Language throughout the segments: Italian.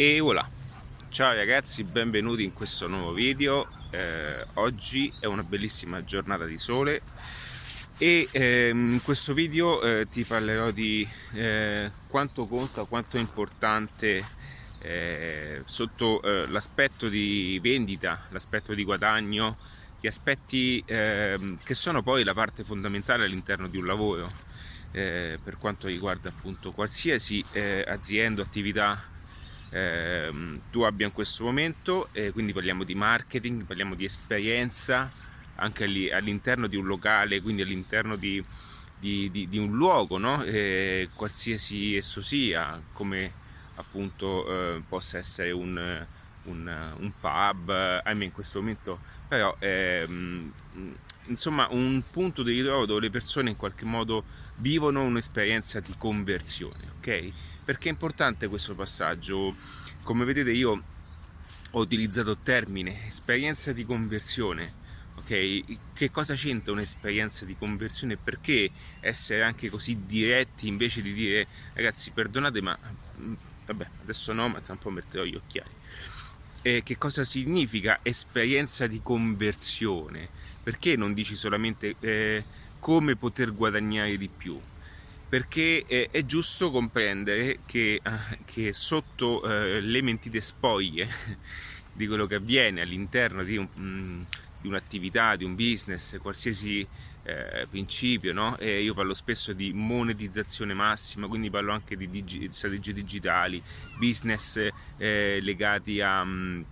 E voilà, ciao ragazzi, benvenuti in questo nuovo video. Eh, oggi è una bellissima giornata di sole e ehm, in questo video eh, ti parlerò di eh, quanto conta, quanto è importante eh, sotto eh, l'aspetto di vendita, l'aspetto di guadagno, gli aspetti ehm, che sono poi la parte fondamentale all'interno di un lavoro. Eh, per quanto riguarda appunto qualsiasi azienda, attività eh, tu abbia in questo momento, eh, quindi parliamo di marketing, parliamo di esperienza anche all'interno di un locale, quindi all'interno di, di, di, di un luogo, no? eh, qualsiasi esso sia, come appunto eh, possa essere un, un, un pub, ahimè in questo momento, però ehm, insomma un punto di ritrovo dove le persone in qualche modo vivono un'esperienza di conversione, ok? Perché è importante questo passaggio. Come vedete io ho utilizzato il termine esperienza di conversione. Ok, che cosa c'entra un'esperienza di conversione? Perché essere anche così diretti invece di dire ragazzi perdonate ma mm, vabbè adesso no ma tra un po' metterò gli occhiali. Eh, che cosa significa esperienza di conversione? Perché non dici solamente eh, come poter guadagnare di più? Perché eh, è giusto comprendere che, eh, che sotto eh, le mentite spoglie di quello che avviene all'interno di, un, mm, di un'attività, di un business, qualsiasi eh, principio, no? io parlo spesso di monetizzazione massima, quindi parlo anche di digi- strategie digitali, business eh, legati a... Um,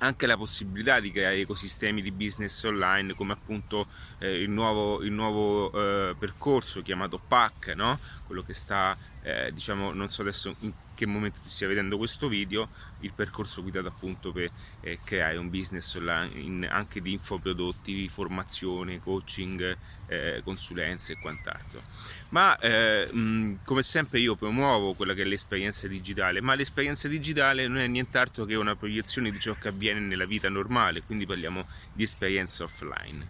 anche la possibilità di creare ecosistemi di business online come appunto eh, il nuovo, il nuovo eh, percorso chiamato PAC, no? quello che sta, eh, diciamo, non so adesso in che momento ti stia vedendo questo video, il percorso guidato appunto per eh, creare un business in, anche di infoprodotti, formazione, coaching, eh, consulenze e quant'altro. Ma eh, mh, come sempre io promuovo quella che è l'esperienza digitale, ma l'esperienza digitale non è nient'altro che una proiezione di ciò che avviene nella vita normale, quindi parliamo di esperienza offline.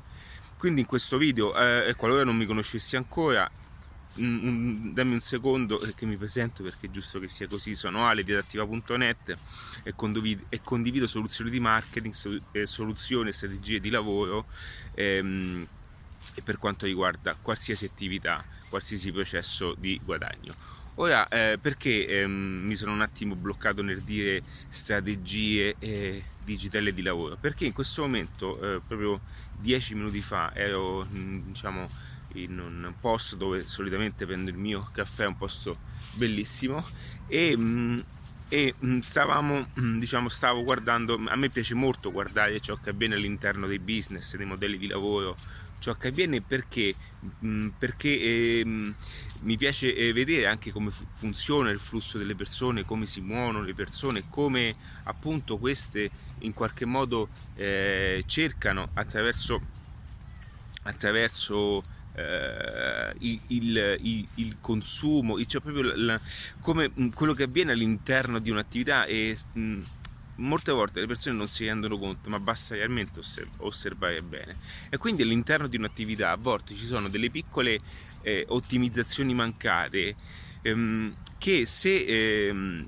Quindi in questo video, eh, qualora non mi conoscessi ancora, un, dammi un secondo che mi presento perché è giusto che sia così. Sono Ale di adattiva.net e condivido, e condivido soluzioni di marketing, soluzioni e strategie di lavoro ehm, e per quanto riguarda qualsiasi attività, qualsiasi processo di guadagno. Ora, eh, perché ehm, mi sono un attimo bloccato nel dire strategie eh, digitali di lavoro? Perché in questo momento, eh, proprio dieci minuti fa, ero diciamo in un posto dove solitamente prendo il mio caffè, un posto bellissimo. E, mm, e mm, stavamo, mm, diciamo, stavo guardando, a me piace molto guardare ciò che avviene all'interno dei business, dei modelli di lavoro, ciò che avviene perché, perché eh, mi piace eh, vedere anche come funziona il flusso delle persone, come si muovono le persone, come appunto queste in qualche modo eh, cercano attraverso, attraverso eh, il, il, il, consumo, cioè proprio la, come mm, quello che avviene all'interno di un'attività e mh, mm, molte volte le persone non si rendono conto, ma basta realmente osservare bene. E quindi all'interno di un'attività a volte ci sono delle piccole eh, ottimizzazioni mancate ehm, che se ehm,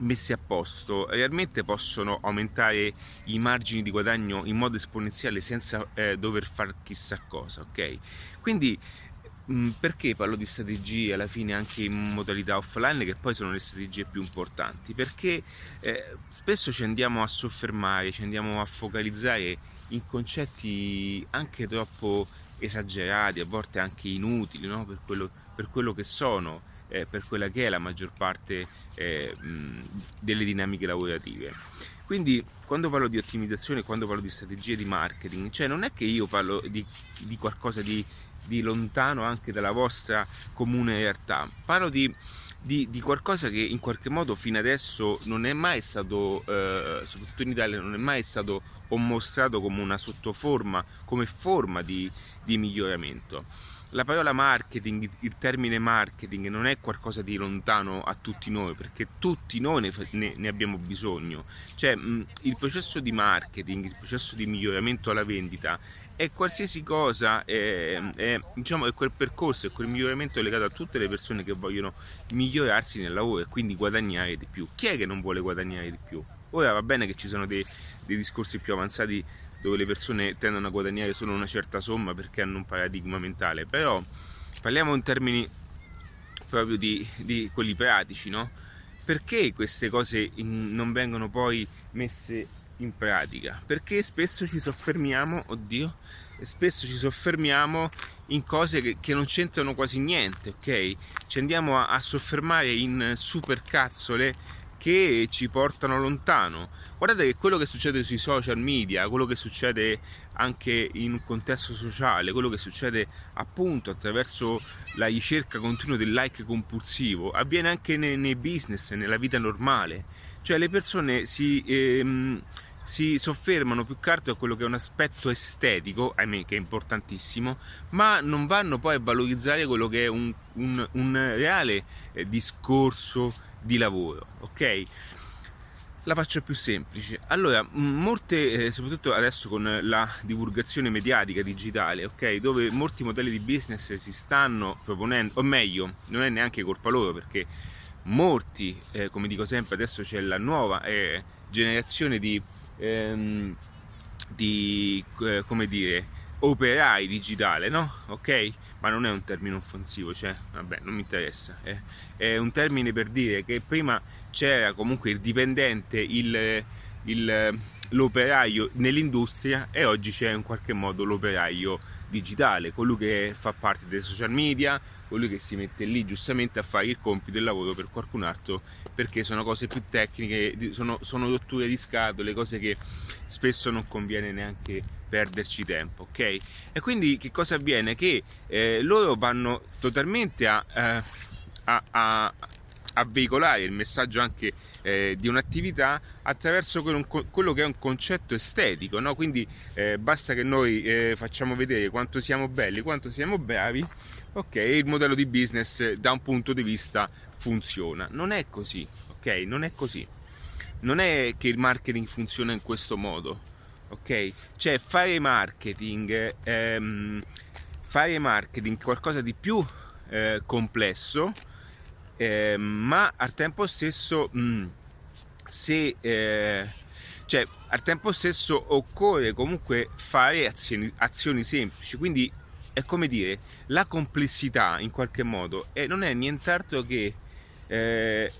messi a posto realmente possono aumentare i margini di guadagno in modo esponenziale senza eh, dover fare chissà cosa, ok? Quindi mh, perché parlo di strategie alla fine anche in modalità offline che poi sono le strategie più importanti? Perché eh, spesso ci andiamo a soffermare, ci andiamo a focalizzare in concetti anche troppo esagerati, a volte anche inutili, no? per, quello, per quello che sono eh, per quella che è la maggior parte eh, delle dinamiche lavorative. Quindi quando parlo di ottimizzazione, quando parlo di strategie di marketing, cioè non è che io parlo di, di qualcosa di, di, lontano anche dalla vostra comune realtà, parlo di, di, qualcosa che in qualche modo fino adesso non è mai stato, eh, soprattutto in Italia, non è mai stato mostrato come una sottoforma, come forma di miglioramento la parola marketing, il termine marketing non è qualcosa di lontano a tutti noi, perché tutti noi ne, ne, ne abbiamo bisogno. Cioè, mh, il processo di marketing, il processo di miglioramento alla vendita e qualsiasi cosa è, è, diciamo, è quel percorso, è quel miglioramento legato a tutte le persone che vogliono migliorarsi nel lavoro e quindi guadagnare di più. Chi è che non vuole guadagnare di più? Ora va bene che ci sono dei, dei discorsi più avanzati dove le persone tendono a guadagnare solo una certa somma perché hanno un paradigma mentale, però parliamo in termini proprio di, di quelli pratici, no? Perché queste cose non vengono poi messe in pratica? Perché spesso ci soffermiamo, oddio, spesso ci soffermiamo in cose che, che non c'entrano quasi niente, ok? Ci andiamo a, a soffermare in supercazzole che ci portano lontano. Guardate che quello che succede sui social media, quello che succede anche in un contesto sociale, quello che succede appunto attraverso la ricerca continua del like compulsivo, avviene anche nei, business, nella vita normale. Cioè le persone si... Ehm, si soffermano più che altro a quello che è un aspetto estetico, ahimè che è importantissimo, ma non vanno poi a valorizzare quello che è un, un, un reale eh, discorso di lavoro, ok? La faccio più semplice. Allora, molte, eh, soprattutto adesso con la divulgazione mediatica digitale, ok, dove molti modelli di business si stanno proponendo, o meglio, non è neanche colpa loro perché molti, eh, come dico sempre, adesso c'è la nuova eh, generazione di ehm, di, eh, come dire, operai digitale, no? Ok? Ma non è un termine offensivo, cioè, vabbè, non mi interessa. È, è un termine per dire che prima c'era comunque il dipendente, il, il, l'operaio nell'industria e oggi c'è in qualche modo l'operaio digitale, colui che fa parte dei social media, colui che si mette lì giustamente a fare il compito del lavoro per qualcun altro perché sono cose più tecniche, sono, sono rotture di scatole, cose che spesso non conviene neanche perderci tempo, ok? E quindi che cosa avviene? Che eh, loro vanno totalmente a, eh, a, a, a veicolare il messaggio anche eh, di un'attività attraverso quello, quello, che è un concetto estetico, no? quindi eh, basta che noi eh, facciamo vedere quanto siamo belli, quanto siamo bravi, ok, il modello di business da un punto di vista funziona. Non è così, ok? Non è così. Non è che il marketing funziona in questo modo, ok? Cioè fare marketing, ehm, fare marketing qualcosa di più eh, complesso eh, ma al tempo stesso mh, mm, se eh, cioè al tempo stesso occorre comunque fare azioni, azioni, semplici quindi è come dire la complessità in qualche modo e non è nient'altro che eh,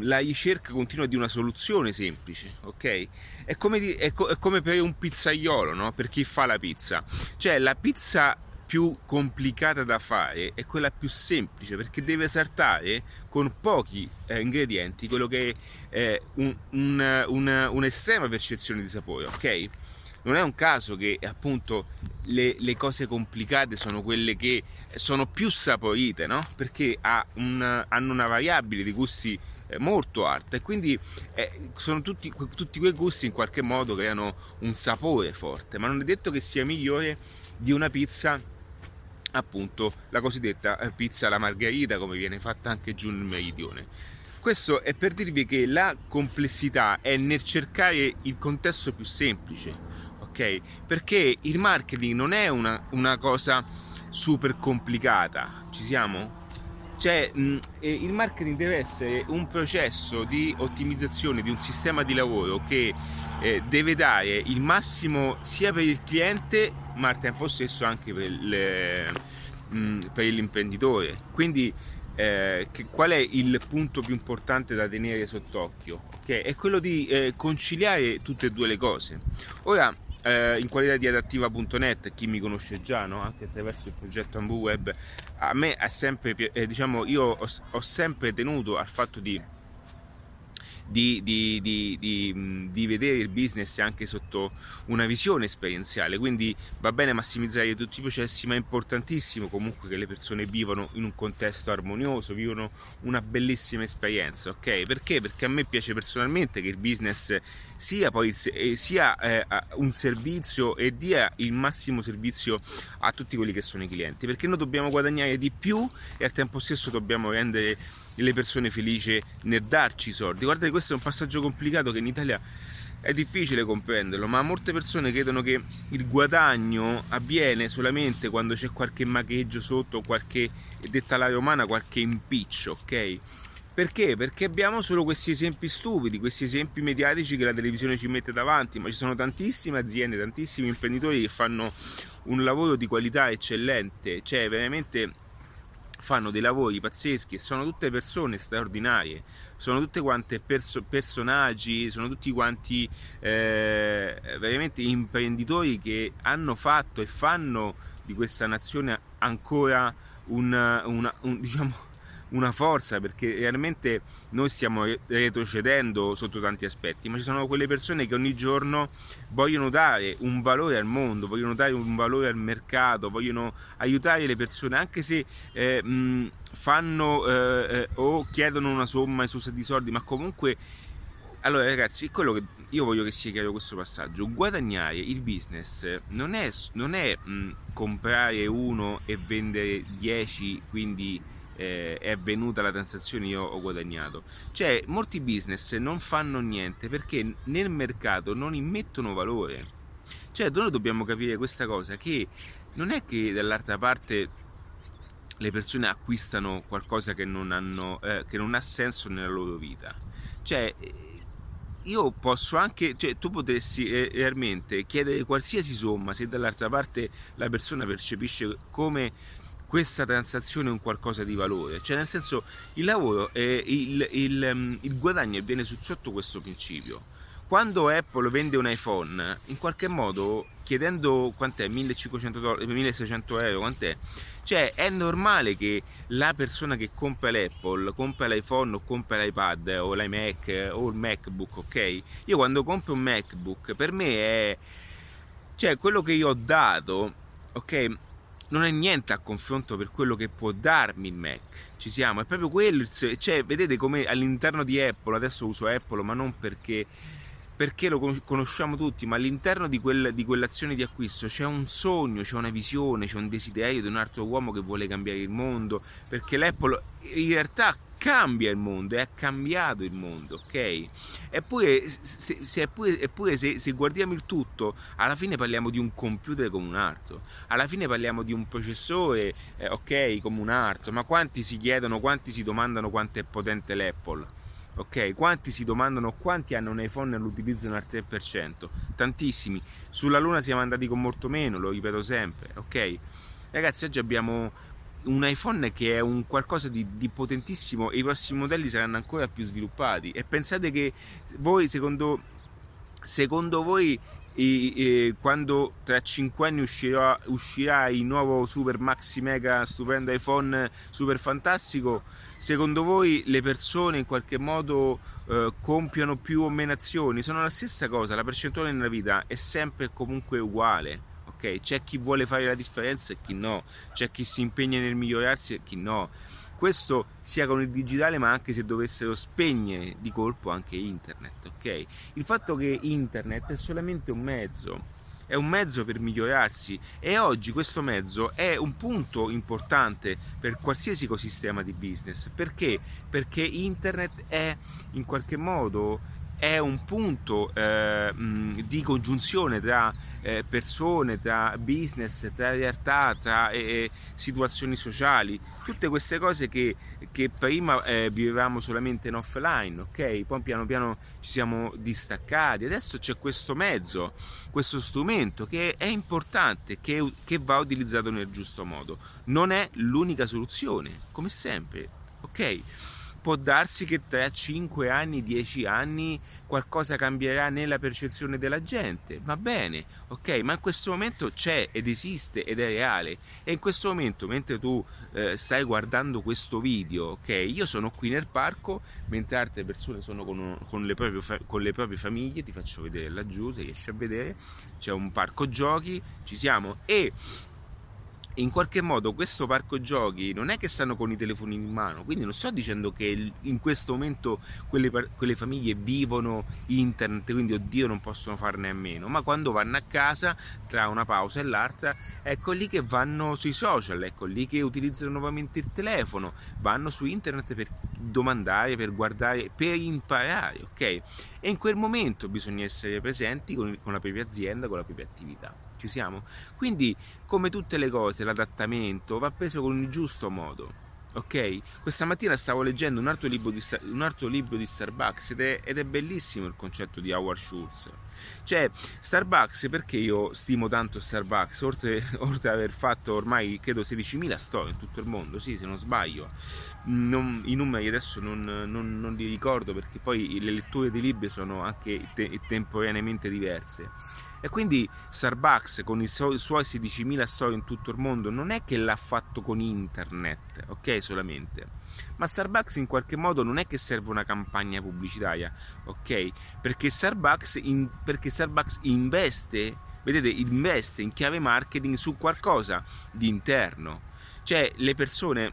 la ricerca continua di una soluzione semplice, ok? È come, di, è, co- è come per un pizzaiolo, no? Per chi fa la pizza. Cioè, la pizza più complicata da fare è quella più semplice perché deve saltare con pochi eh, ingredienti quello che è eh, un, un, un, un'estrema percezione di sapore, ok? Non è un caso che appunto le, le, cose complicate sono quelle che sono più saporite, no? Perché ha un, hanno una variabile di gusti eh, molto alta e quindi eh, sono tutti, tutti quei gusti in qualche modo creano un sapore forte, ma non è detto che sia migliore di una pizza appunto la cosiddetta eh, pizza alla margherita come viene fatta anche giù nel meridione. Questo è per dirvi che la complessità è nel cercare il contesto più semplice, ok? Perché il marketing non è una, una cosa super complicata, ci siamo? Cioè, mh, il marketing deve essere un processo di ottimizzazione di un sistema di lavoro che eh, deve dare il massimo sia per il cliente ma al tempo stesso anche per, le, mh, mm, per l'imprenditore. Quindi eh, che, qual è il punto più importante da tenere sott'occhio? Okay? È quello di eh, conciliare tutte e due le cose. Ora, eh, in qualità di adattiva.net, chi mi conosce già, no? anche attraverso il progetto AmbuWeb, a me è sempre, eh, diciamo, io ho, ho sempre tenuto al fatto di di, di, di, di, vedere il business anche sotto una visione esperienziale. Quindi va bene massimizzare tutti i processi, ma è importantissimo comunque che le persone vivano in un contesto armonioso, vivano una bellissima esperienza, ok? Perché? Perché a me piace personalmente che il business sia poi eh, sia eh, un servizio e dia il massimo servizio a tutti quelli che sono i clienti, perché noi dobbiamo guadagnare di più e al tempo stesso dobbiamo rendere le persone felici nel darci i soldi. Guardate, questo è un passaggio complicato che in Italia è difficile comprenderlo, ma molte persone credono che il guadagno avviene solamente quando c'è qualche magheggio sotto, qualche, detta la romana, qualche impiccio, ok? Perché? Perché abbiamo solo questi esempi stupidi, questi esempi mediatici che la televisione ci mette davanti, ma ci sono tantissime aziende, tantissimi imprenditori che fanno un lavoro di qualità eccellente, cioè veramente fanno dei lavori pazzeschi e sono tutte persone straordinarie, sono tutte quante perso- personaggi, sono tutti quanti eh, veramente imprenditori che hanno fatto e fanno di questa nazione ancora un, una, un diciamo, una forza perché realmente noi stiamo retrocedendo sotto tanti aspetti, ma ci sono quelle persone che ogni giorno vogliono dare un valore al mondo, vogliono dare un valore al mercato, vogliono aiutare le persone anche se eh, mh, fanno eh, eh, o chiedono una somma esosa di soldi, ma comunque allora ragazzi, quello che io voglio che sia chiaro questo passaggio, guadagnare il business non è, non è mh, comprare uno e vendere 10, quindi eh, è avvenuta la transazione io ho guadagnato. Cioè, molti business non fanno niente perché nel mercato non immettono valore. Cioè, noi dobbiamo capire questa cosa che non è che dall'altra parte le persone acquistano qualcosa che non, hanno, eh, che non ha senso nella loro vita. Cioè, io posso anche, cioè tu potessi eh, realmente chiedere qualsiasi somma se dall'altra parte la persona percepisce come questa transazione è un qualcosa di valore, cioè nel senso il lavoro, è, il, il, mm, il guadagno avviene sotto questo principio. Quando Apple vende un iPhone, in qualche modo chiedendo quant'è 1500 dollari, 1600 euro, quant'è? Cioè è normale che la persona che compra l'Apple, compra l'iPhone o compra l'iPad o l'iMac o il MacBook, ok? Io quando compro un MacBook per me è cioè quello che io ho dato, ok? Non è niente a confronto per quello che può darmi il Mac. Ci siamo, è proprio quello, cioè vedete come all'interno di Apple, adesso uso Apple, ma non perché, perché lo conosciamo tutti, ma all'interno di, quel, di quell'azione di acquisto c'è un sogno, c'è una visione, c'è un desiderio di un altro uomo che vuole cambiare il mondo, perché l'Apple in realtà cambia il mondo ha cambiato il mondo, ok? Eppure, se, se, eppure, eppure se, se, guardiamo il tutto, alla fine parliamo di un computer come un altro, alla fine parliamo di un processore, eh, ok, come un altro, ma quanti si chiedono, quanti si domandano quanto è potente l'Apple? Ok, quanti si domandano quanti hanno un iPhone e lo utilizzano al 3%? Tantissimi. Sulla Luna siamo andati con molto meno, lo ripeto sempre, ok? Ragazzi, oggi abbiamo un iPhone che è un qualcosa di, di, potentissimo e i prossimi modelli saranno ancora più sviluppati. E pensate che voi secondo, secondo voi e, e quando tra 5 anni uscirà, uscirà, il nuovo super maxi mega stupendo iPhone super fantastico secondo voi le persone in qualche modo eh, compiono più o meno azioni? Sono la stessa cosa la percentuale nella vita è sempre comunque uguale ok? C'è chi vuole fare la differenza e chi no, c'è chi si impegna nel migliorarsi e chi no. Questo sia con il digitale, ma anche se dovessero spegnere di colpo anche internet, ok? Il fatto che internet è solamente un mezzo, è un mezzo per migliorarsi e oggi questo mezzo è un punto importante per qualsiasi ecosistema di business. Perché? Perché internet è in qualche modo è un punto eh, di congiunzione tra eh, persone, tra business, tra realtà, tra eh, situazioni sociali, tutte queste cose che, che prima eh, vivevamo solamente in offline, ok? Poi piano piano ci siamo distaccati, adesso c'è questo mezzo, questo strumento che è importante, che, che va utilizzato nel giusto modo. Non è l'unica soluzione, come sempre, ok? Può darsi che tra 5 anni, 10 anni qualcosa cambierà nella percezione della gente, va bene, ok, ma in questo momento c'è ed esiste ed è reale. E in questo momento mentre tu eh, stai guardando questo video, ok, io sono qui nel parco mentre altre persone sono con, con, le, proprie, con le proprie famiglie, ti faccio vedere laggiù se riesci a vedere, c'è un parco giochi, ci siamo. E in qualche modo questo parco giochi non è che stanno con i telefoni in mano, quindi non sto dicendo che in questo momento quelle, quelle, famiglie vivono internet, quindi oddio non possono farne a meno, ma quando vanno a casa tra una pausa e l'altra, ecco lì che vanno sui social, ecco lì che utilizzano nuovamente il telefono, vanno su internet per domandare, per guardare, per imparare, ok? E in quel momento bisogna essere presenti con, con la propria azienda, con la propria attività. Ci siamo? Quindi, come tutte le cose, l'adattamento va preso con il giusto modo. Ok? Questa mattina stavo leggendo un altro libro di, un altro libro di Starbucks ed è, ed è, bellissimo il concetto di Howard Schultz. Cioè, Starbucks, perché io stimo tanto Starbucks, oltre, oltre ad aver fatto ormai credo 16.000 storie in tutto il mondo, sì, se non sbaglio, non, i numeri adesso non, non, non, li ricordo perché poi le letture dei libri sono anche te, temporaneamente diverse e quindi Starbucks con i suoi 16.000 storie in tutto il mondo non è che l'ha fatto con internet, ok solamente, ma Starbucks in qualche modo non è che serve una campagna pubblicitaria, ok? Perché Starbucks, in, perché Starbucks investe, vedete, investe in chiave marketing su qualcosa di interno. Cioè le persone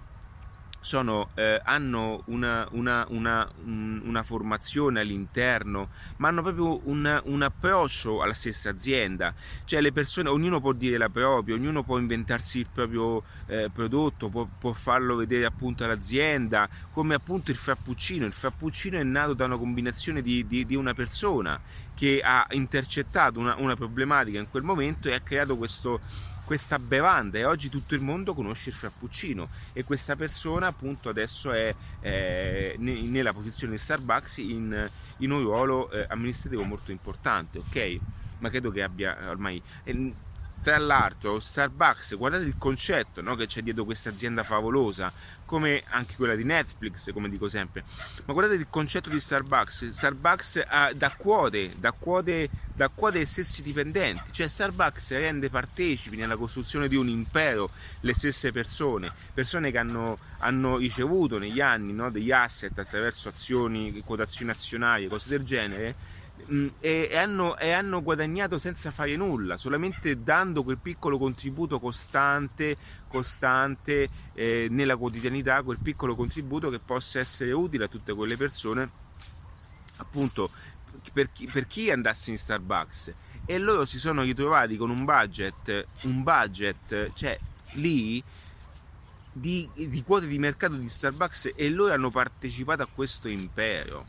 sono, eh, hanno una, una, una, una, formazione all'interno, ma hanno proprio un, un, approccio alla stessa azienda. Cioè le persone, ognuno può dire la propria, ognuno può inventarsi il proprio eh, prodotto, può, può, farlo vedere appunto all'azienda, come appunto il frappuccino. Il frappuccino è nato da una combinazione di, di, di una persona che ha intercettato una problematica in quel momento e ha creato questo questa bevanda e oggi tutto il mondo conosce il frappuccino e questa persona appunto adesso è eh, nella posizione di Starbucks in, in un ruolo eh, amministrativo molto importante, ok? Ma credo che abbia ormai... Tra l'altro Starbucks, guardate il concetto no, che c'è dietro questa azienda favolosa, come anche quella di Netflix, come dico sempre, ma guardate il concetto di Starbucks, Starbucks ha, dà quote, dà quote, dà quote stessi dipendenti, cioè Starbucks rende partecipi nella costruzione di un impero le stesse persone, persone che hanno, hanno ricevuto negli anni no, degli asset attraverso azioni, quotazioni azionarie, cose del genere, e, e, hanno, e, hanno, guadagnato senza fare nulla, solamente dando quel piccolo contributo costante, costante eh, nella quotidianità, quel piccolo contributo che possa essere utile a tutte quelle persone, appunto per chi, per chi andasse in Starbucks. E loro si sono ritrovati con un budget, un budget, cioè lì di, di quote di mercato di Starbucks e loro hanno partecipato a questo impero,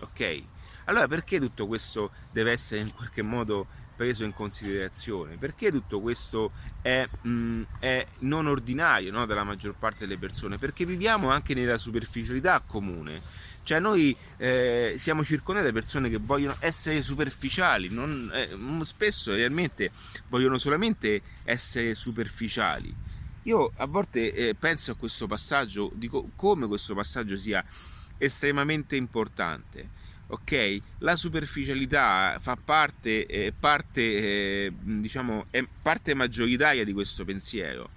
ok? Allora perché tutto questo deve essere in qualche modo preso in considerazione? Perché tutto questo è, mh, mm, è non ordinario no, dalla maggior parte delle persone? Perché viviamo anche nella superficialità comune. Cioè noi eh, siamo circondati da persone che vogliono essere superficiali, non, eh, spesso realmente vogliono solamente essere superficiali. Io a volte eh, penso a questo passaggio, dico come questo passaggio sia estremamente importante ok? La superficialità fa parte, eh, parte eh, diciamo, è parte maggioritaria di questo pensiero.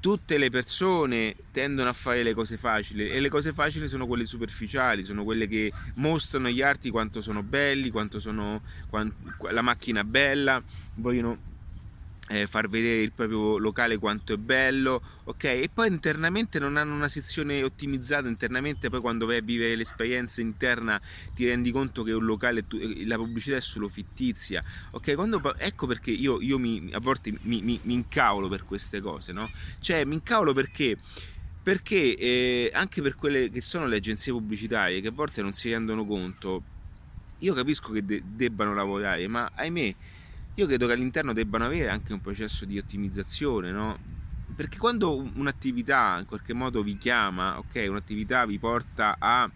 Tutte le persone tendono a fare le cose facili e le cose facili sono quelle superficiali, sono quelle che mostrano agli altri quanto sono belli, quanto sono quanto, la macchina bella, vogliono eh, far vedere il proprio locale quanto è bello, ok? E poi internamente non hanno una sezione ottimizzata, internamente poi quando vai a vivere l'esperienza interna ti rendi conto che un locale, eh, la pubblicità è solo fittizia, ok? Quando, ecco perché io, io mi, a volte mi, mi, mi, incavolo per queste cose, no? Cioè mi incavolo perché perché eh, anche per quelle che sono le agenzie pubblicitarie che a volte non si rendono conto io capisco che de- debbano lavorare ma ahimè io credo che all'interno debbano avere anche un processo di ottimizzazione, no? Perché quando un'attività in qualche modo vi chiama, ok, un'attività vi porta a,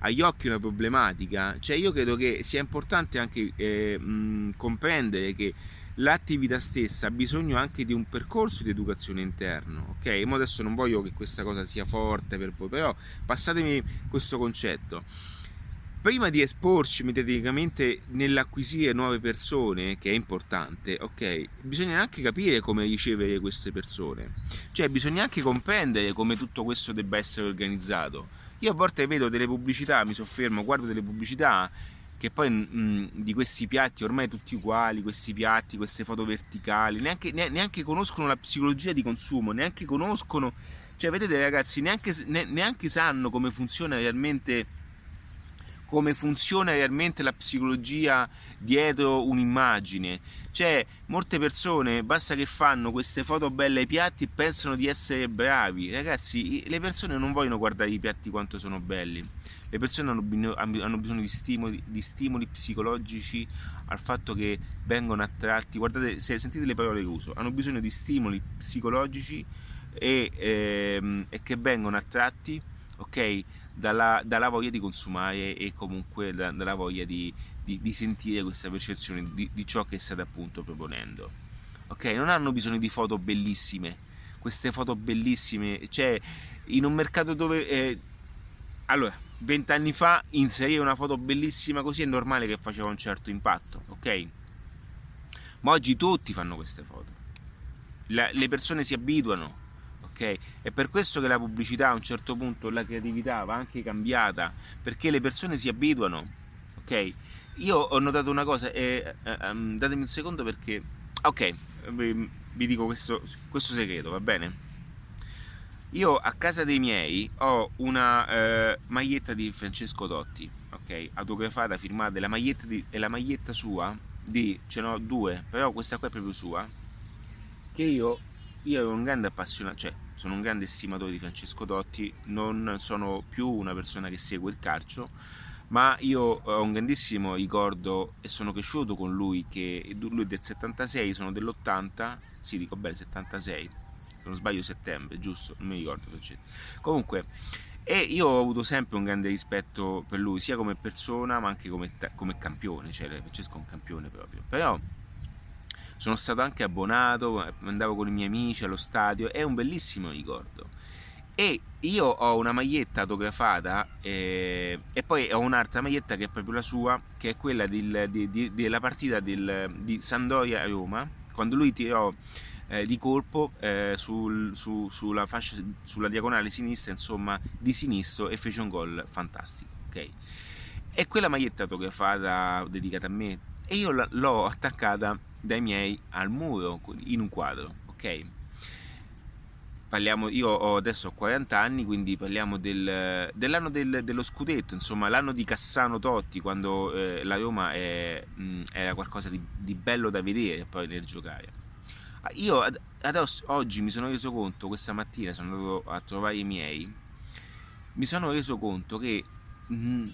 agli occhi una problematica, cioè io credo che sia importante anche eh, mh, comprendere che l'attività stessa ha bisogno anche di un percorso di educazione interno, ok? Mo adesso non voglio che questa cosa sia forte per voi, però passatemi questo concetto prima di esporci mediaticamente nell'acquisire nuove persone, che è importante, ok, bisogna anche capire come ricevere queste persone. Cioè, bisogna anche comprendere come tutto questo debba essere organizzato. Io a volte vedo delle pubblicità, mi soffermo, guardo delle pubblicità che poi mh, di questi piatti ormai tutti uguali, questi piatti, queste foto verticali, neanche, neanche conoscono la psicologia di consumo, neanche conoscono, cioè vedete ragazzi, neanche, neanche sanno come funziona realmente come funziona realmente la psicologia dietro un'immagine. Cioè, molte persone basta che fanno queste foto belle ai piatti e pensano di essere bravi. Ragazzi, le persone non vogliono guardare i piatti quanto sono belli. Le persone hanno bisogno, di, stimoli, di stimoli psicologici al fatto che vengono attratti. Guardate, se sentite le parole che uso, hanno bisogno di stimoli psicologici e, ehm, e che vengono attratti, ok? Dalla, dalla, voglia di consumare e comunque da, dalla voglia di, di, di, sentire questa percezione di, di, ciò che state appunto proponendo. Ok? Non hanno bisogno di foto bellissime, queste foto bellissime, cioè in un mercato dove... Eh, allora, vent'anni fa inserire una foto bellissima così è normale che faceva un certo impatto, ok? Ma oggi tutti fanno queste foto. La, le persone si abituano, È per questo che la pubblicità a un certo punto, la creatività va anche cambiata, perché le persone si abituano, ok? Io ho notato una cosa, e, um, datemi un secondo perché, ok, vi, vi dico questo, questo, segreto, va bene? Io a casa dei miei ho una eh, maglietta di Francesco Dotti, ok? Autografata, firmata, la maglietta, di, è la maglietta sua, di, ce ne ho due, però questa qua è proprio sua, che io io ero un grande appassionato, cioè sono un grande estimatore di Francesco Dotti, non sono più una persona che segue il calcio, ma io ho un grandissimo ricordo e sono cresciuto con lui, che lui è del 76, sono dell'80, sì dico bene 76, se non sbaglio settembre, giusto? Non mi ricordo Comunque, e io ho avuto sempre un grande rispetto per lui, sia come persona ma anche come, come campione, cioè Francesco è un campione proprio, però sono stato anche abbonato, andavo con i miei amici allo stadio, è un bellissimo ricordo. E io ho una maglietta autografata eh, e poi ho un'altra maglietta che è proprio la sua, che è quella del, di, di, della partita del, di Sandoria a Roma, quando lui tirò eh, di colpo eh, sul, su, sulla, fascia, sulla diagonale sinistra, insomma, di sinistro e fece un gol fantastico. Okay? E quella maglietta autografata dedicata a me e io l'ho attaccata dai miei al muro in un quadro, ok? Parliamo, io adesso ho 40 anni, quindi parliamo del, dell'anno del, dello scudetto, insomma l'anno di Cassano Totti, quando eh, la Roma è, mh, era qualcosa di, di, bello da vedere poi nel giocare. Ah, io adesso, oggi mi sono reso conto, questa mattina sono andato a trovare i miei, mi sono reso conto che mh,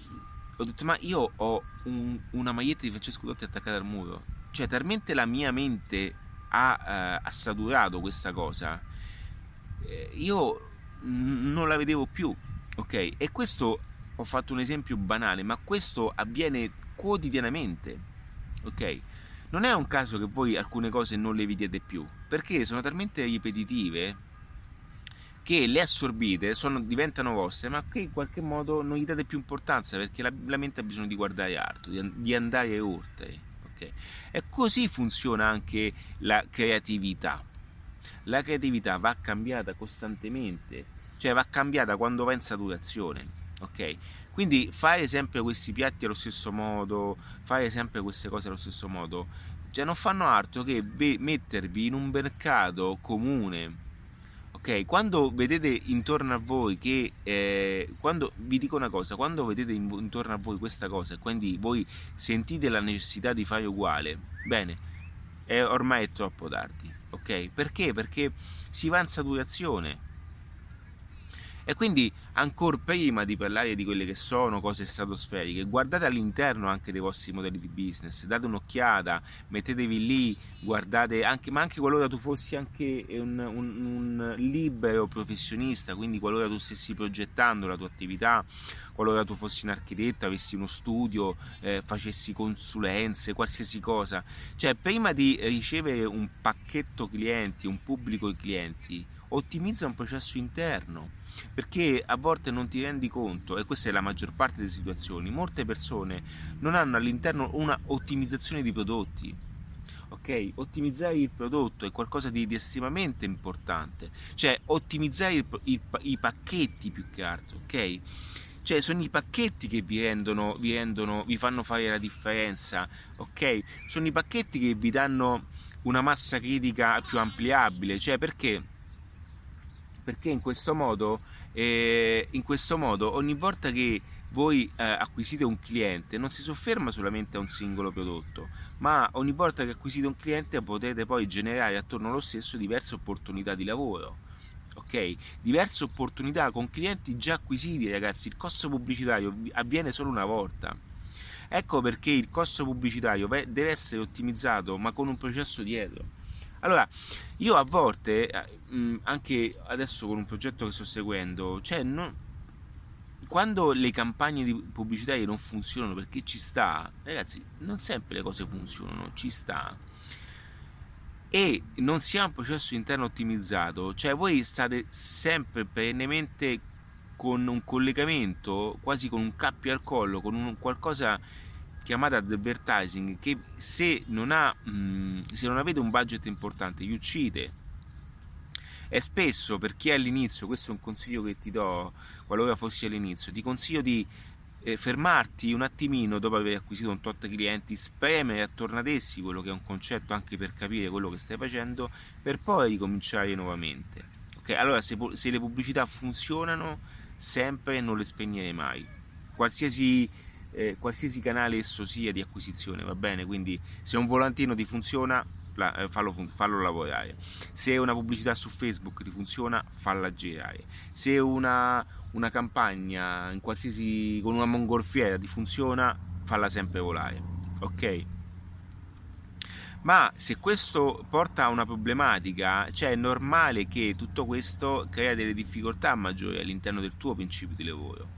ho detto ma io ho un, una maglietta di Francesco Totti attaccata al muro cioè talmente la mia mente ha eh, assadurato questa cosa eh, io non la vedevo più ok e questo ho fatto un esempio banale ma questo avviene quotidianamente ok non è un caso che voi alcune cose non le vedete più perché sono talmente ripetitive che le assorbite sono, diventano vostre, ma che in qualche modo non gli date più importanza perché la, la mente ha bisogno di guardare altro, di, di andare oltre. Okay? E così funziona anche la creatività. La creatività va cambiata costantemente, cioè va cambiata quando va in saturazione. Ok? Quindi fare sempre questi piatti allo stesso modo, fare sempre queste cose allo stesso modo, cioè non fanno altro che mettervi in un mercato comune Quando vedete intorno a voi che, eh, quando vi dico una cosa, quando vedete intorno a voi questa cosa e quindi voi sentite la necessità di fare uguale, bene, è, ormai è troppo tardi, ok? Perché? Perché si va in saturazione, e quindi, ancora prima di parlare di quelle che sono cose stratosferiche, guardate all'interno anche dei vostri modelli di business, date un'occhiata, mettetevi lì, guardate anche, ma anche qualora tu fossi anche un, un, un libero professionista, quindi qualora tu stessi progettando la tua attività, qualora tu fossi un architetto, avessi uno studio, eh, facessi consulenze, qualsiasi cosa, cioè prima di ricevere un pacchetto clienti, un pubblico clienti, ottimizza un processo interno perché a volte non ti rendi conto, e questa è la maggior parte delle situazioni, molte persone non hanno all'interno una ottimizzazione di prodotti. Ok, ottimizzare il prodotto è qualcosa di, di estremamente importante, cioè ottimizzare il, il, i pacchetti più che altro, ok? Cioè, sono i pacchetti che vi rendono, vi rendono, vi fanno fare la differenza, ok? Sono i pacchetti che vi danno una massa critica più ampliabile, cioè perché? Perché in questo modo, eh, in questo modo ogni volta che voi eh, acquisite un cliente non si sofferma solamente a un singolo prodotto, ma ogni volta che acquisite un cliente potete poi generare attorno allo stesso diverse opportunità di lavoro. Ok? Diverse opportunità con clienti già acquisiti, ragazzi. Il costo pubblicitario avviene solo una volta. Ecco perché il costo pubblicitario deve essere ottimizzato, ma con un processo dietro. Allora, io a volte, eh, anche adesso con un progetto che sto seguendo, cioè non, quando le campagne pubblicitarie non funzionano perché ci sta, ragazzi, non sempre le cose funzionano, ci sta. E non si ha un processo interno ottimizzato, cioè voi state sempre perennemente con un collegamento, quasi con un cappio al collo, con un qualcosa chiamato advertising che se non, ha, mh, se non avete un budget importante vi uccide e spesso per chi è all'inizio, questo è un consiglio che ti do qualora fossi all'inizio, ti consiglio di eh, fermarti un attimino dopo aver acquisito un tot clienti, spremere attorno ad essi quello che è un concetto anche per capire quello che stai facendo, per poi ricominciare nuovamente. Okay? Allora, se, se le pubblicità funzionano, sempre non le spegnere mai. Qualsiasi eh, qualsiasi canale esso sia di acquisizione, va bene? Quindi se un volantino ti funziona, eh, fallo, fallo, lavorare. Se una pubblicità su Facebook ti funziona, falla girare. Se una, una campagna con una mongolfiera ti funziona, falla sempre volare. Ok? Ma se questo porta a una problematica, cioè è normale che tutto questo crea delle difficoltà maggiori all'interno del tuo principio di lavoro.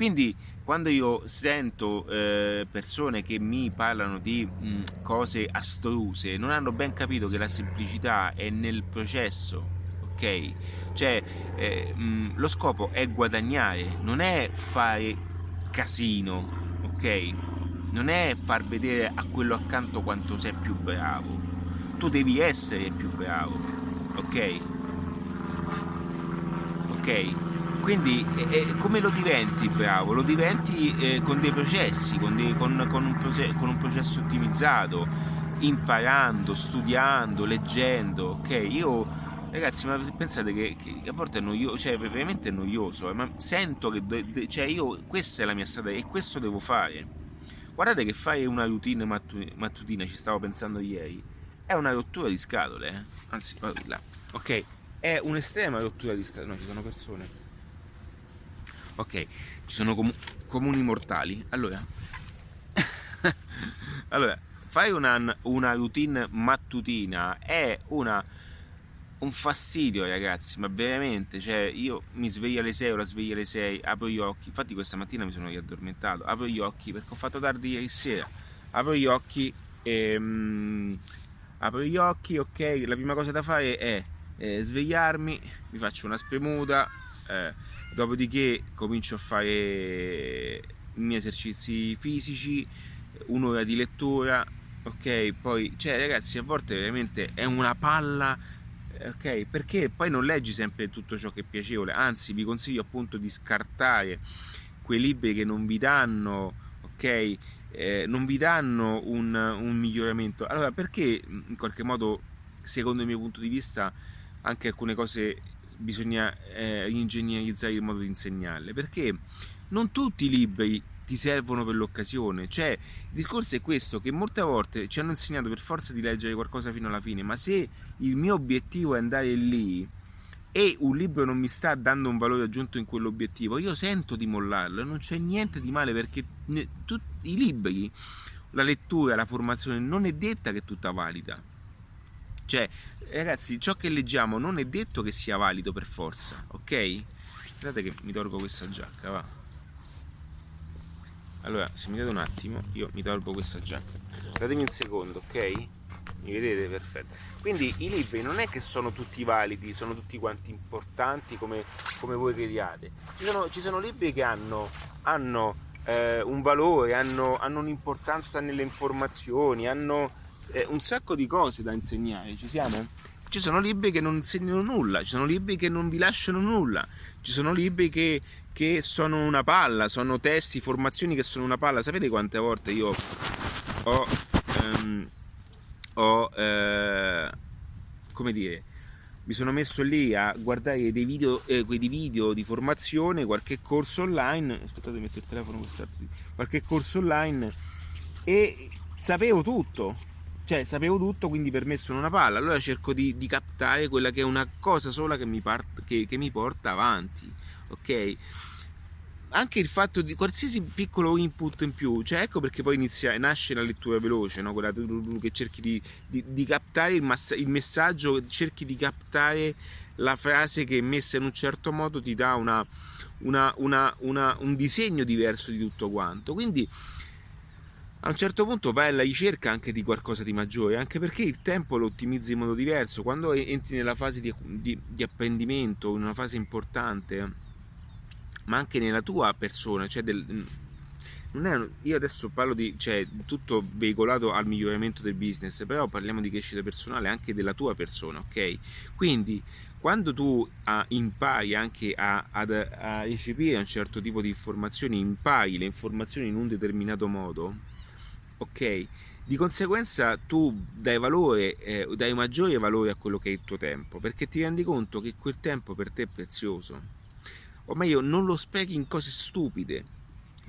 Quindi quando io sento eh, persone che mi parlano di mh, mm, cose astruse, non hanno ben capito che la semplicità è nel processo, ok? Cioè eh, mh, mm, lo scopo è guadagnare, non è fare casino, ok? Non è far vedere a quello accanto quanto sei più bravo. Tu devi essere più bravo, ok? Ok? Quindi eh, come lo diventi bravo? Lo diventi eh, con dei processi, con, dei, con, con, un proce- con, un processo ottimizzato, imparando, studiando, leggendo. Ok, io ragazzi, ma pensate che, che a volte è noioso, cioè veramente è noioso, ma sento che de- cioè io questa è la mia strada e questo devo fare. Guardate che fare una routine mattu- mattutina, ci stavo pensando ieri, è una rottura di scatole, eh? anzi, vado là. Ok, è un'estrema rottura di scatole, no, ci sono persone ok ci sono com- comuni mortali. Allora. Allora fai una, una routine mattutina. È una, un fastidio ragazzi ma veramente cioè io mi sveglio alle 6 ora sveglio alle 6 apro gli occhi. Infatti questa mattina mi sono riaddormentato. Apro gli occhi perché ho fatto tardi ieri sera. Apro gli occhi e um, apro gli occhi ok la prima cosa da fare è eh, svegliarmi mi faccio una spremuta eh, dopodiché comincio a fare i miei esercizi fisici, un'ora di lettura, ok? Poi, cioè ragazzi, a volte veramente è una palla, ok? Perché poi non leggi sempre tutto ciò che è piacevole, anzi vi consiglio appunto di scartare quei libri che non vi danno, ok? Eh, non vi danno un, un miglioramento. Allora, perché in qualche modo, secondo il mio punto di vista, anche alcune cose bisogna eh, ingegnerizzare il modo di insegnarle perché non tutti i libri ti servono per l'occasione. Cioè il discorso è questo che molte volte ci hanno insegnato per forza di leggere qualcosa fino alla fine ma se il mio obiettivo è andare lì e un libro non mi sta dando un valore aggiunto in quell'obiettivo io sento di mollarlo non c'è niente di male perché i libri la lettura, la formazione non è detta che è tutta valida. Cioè, ragazzi, ciò che leggiamo non è detto che sia valido per forza, ok? Guardate che mi tolgo questa giacca, va. Allora, se mi date un attimo, io mi tolgo questa giacca. Datemi un secondo, ok? Mi vedete? Perfetto. Quindi i libri non è che sono tutti validi, sono tutti quanti importanti come, come voi crediate. Ci sono, ci sono, libri che hanno, hanno eh, un valore, hanno, hanno un'importanza nelle informazioni, hanno un sacco di cose da insegnare, ci siamo? Ci sono libri che non insegnano nulla, ci sono libri che non vi lasciano nulla, ci sono libri che, che sono una palla, sono testi, formazioni che sono una palla. Sapete quante volte io ho, ehm, ho eh, come dire, mi sono messo lì a guardare dei video, eh, quei video di formazione, qualche corso online, aspettate metto il telefono qualche corso online e sapevo tutto, cioè sapevo tutto, quindi per me sono una palla, allora cerco di, di captare quella che è una cosa sola che mi, part, che, che mi porta avanti, ok? anche il fatto di qualsiasi piccolo input in più, cioè ecco perché poi inizia, nasce la lettura veloce, no? quella che cerchi di, di, di captare il, massa, il, messaggio, cerchi di captare la frase che messa in un certo modo ti dà una, una, una, un disegno diverso di tutto quanto. Quindi a un certo punto vai alla ricerca anche di qualcosa di maggiore, anche perché il tempo lo ottimizzi in modo diverso. Quando entri nella fase di, di, di apprendimento, in una fase importante, ma anche nella tua persona, cioè del, è, io adesso parlo di cioè, tutto veicolato al miglioramento del business, però parliamo di crescita personale anche della tua persona, ok? Quindi quando tu ah, impari anche a, ad, a recepire un certo tipo di informazioni, impari le informazioni in un determinato modo, ok? Di conseguenza tu dai valore, eh, dai maggiore valore a quello che è il tuo tempo, perché ti rendi conto che quel tempo per te è prezioso o meglio non lo sprechi in cose stupide,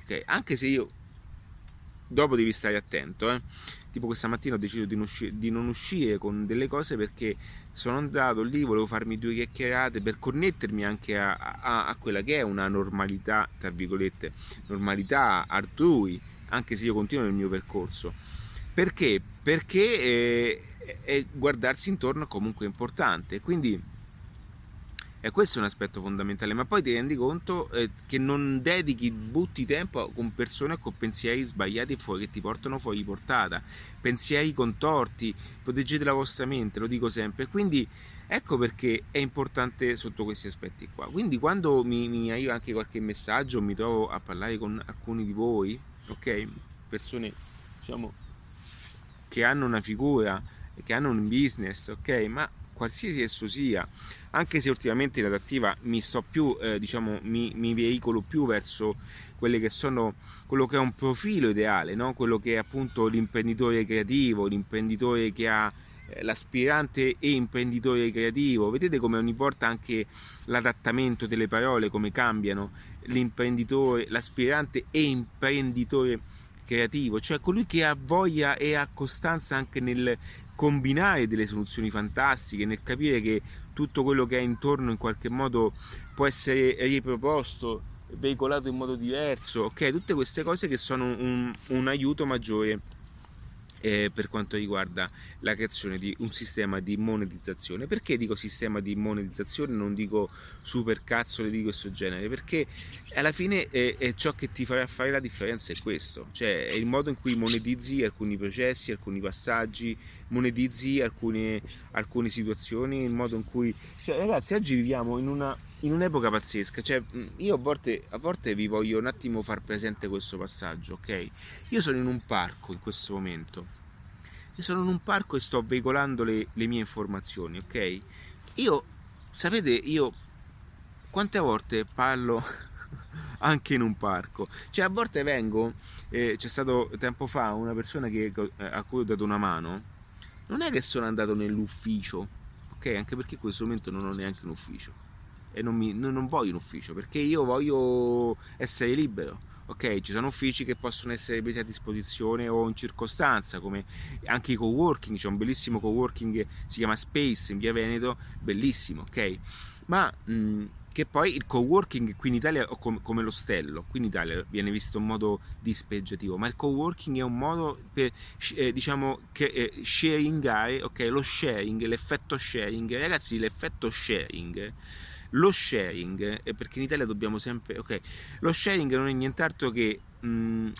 ok? Anche se io dopo devi stare attento, eh? Tipo questa mattina ho deciso di non, uscire, di non, uscire, con delle cose perché sono andato lì, volevo farmi due chiacchierate per connettermi anche a, a, a quella che è una normalità, tra virgolette, normalità altrui, anche se io continuo nel mio percorso. Perché? Perché eh, eh, guardarsi intorno comunque è importante, quindi e questo è un aspetto fondamentale, ma poi ti rendi conto eh, che non dedichi, butti tempo con persone con pensieri sbagliati e fuori, che ti portano fuori portata, pensieri contorti, proteggete la vostra mente, lo dico sempre. Quindi ecco perché è importante sotto questi aspetti qua. Quindi quando mi, mi arriva anche qualche messaggio, mi trovo a parlare con alcuni di voi, ok? Persone, diciamo, che hanno una figura, che hanno un business, ok? Ma qualsiasi esso sia, anche se ultimamente in adattiva mi sto più, eh, diciamo, mi, mi, veicolo più verso quelle che sono quello che è un profilo ideale, no? quello che è appunto l'imprenditore creativo, l'imprenditore che ha eh, l'aspirante e imprenditore creativo. Vedete come ogni volta anche l'adattamento delle parole come cambiano, l'imprenditore, l'aspirante e imprenditore creativo, cioè colui che ha voglia e ha costanza anche nel combinare delle soluzioni fantastiche, nel capire che tutto quello che è intorno in qualche modo può essere riproposto, veicolato in modo diverso, ok? Tutte queste cose che sono un, un aiuto maggiore eh, per quanto riguarda la creazione di un sistema di monetizzazione. Perché dico sistema di monetizzazione, non dico super cazzole di questo genere? Perché alla fine è, è ciò che ti farà fare la differenza è questo, cioè è il modo in cui monetizzi alcuni processi, alcuni passaggi, monetizzi alcune, alcune situazioni, il modo in cui... Cioè, ragazzi, oggi viviamo in una in un'epoca pazzesca, cioè io a volte, a volte, vi voglio un attimo far presente questo passaggio, ok? Io sono in un parco in questo momento, io sono in un parco e sto veicolando le, le mie informazioni, ok? Io, sapete, io quante volte parlo anche in un parco, cioè a volte vengo, eh, c'è stato tempo fa una persona che, eh, a cui ho dato una mano, non è che sono andato nell'ufficio, ok? Anche perché in questo momento non ho neanche un ufficio e non, mi, non voglio un ufficio perché io voglio essere libero. Ok, ci sono uffici che possono essere presi a disposizione o in circostanza, come anche i co-working, c'è un bellissimo co-working, si chiama Space in via Veneto, bellissimo, ok? Ma mh, che poi il co-working qui in Italia è come, come, lo stello, qui in Italia viene visto in modo dispregiativo, ma il co-working è un modo per, eh, diciamo, che, eh, sharingare, ok? Lo sharing, l'effetto sharing, ragazzi, l'effetto sharing lo sharing, eh, perché in Italia dobbiamo sempre, ok, lo sharing non è nient'altro che mh,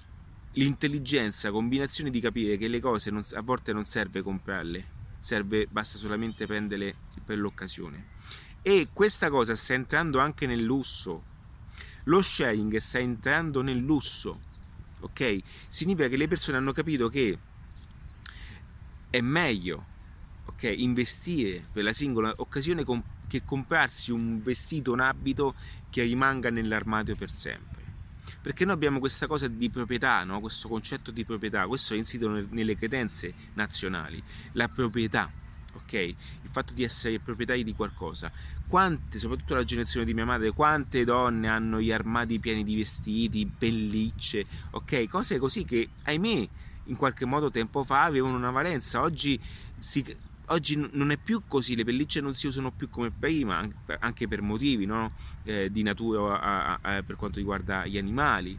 l'intelligenza, combinazione di capire che le cose non, a volte non serve comprarle, serve, basta solamente prenderle per l'occasione. E questa cosa sta entrando anche nel lusso. Lo sharing sta entrando nel lusso, ok? Significa che le persone hanno capito che è meglio, ok, investire per la singola occasione con che comprarsi un vestito, un abito che rimanga nell'armadio per sempre. Perché noi abbiamo questa cosa di proprietà, no? questo concetto di proprietà, questo è insito nelle credenze nazionali, la proprietà ok? Il fatto di essere proprietari di qualcosa. Quante, soprattutto la generazione di mia madre, quante donne hanno gli armadi pieni di vestiti, pellicce, ok? Cose così che, ahimè, in qualche modo tempo fa avevano una valenza. Oggi, si, oggi non è più così, le pellicce non si usano più come prima, anche per motivi no? eh, di natura a, a, a, per quanto riguarda gli animali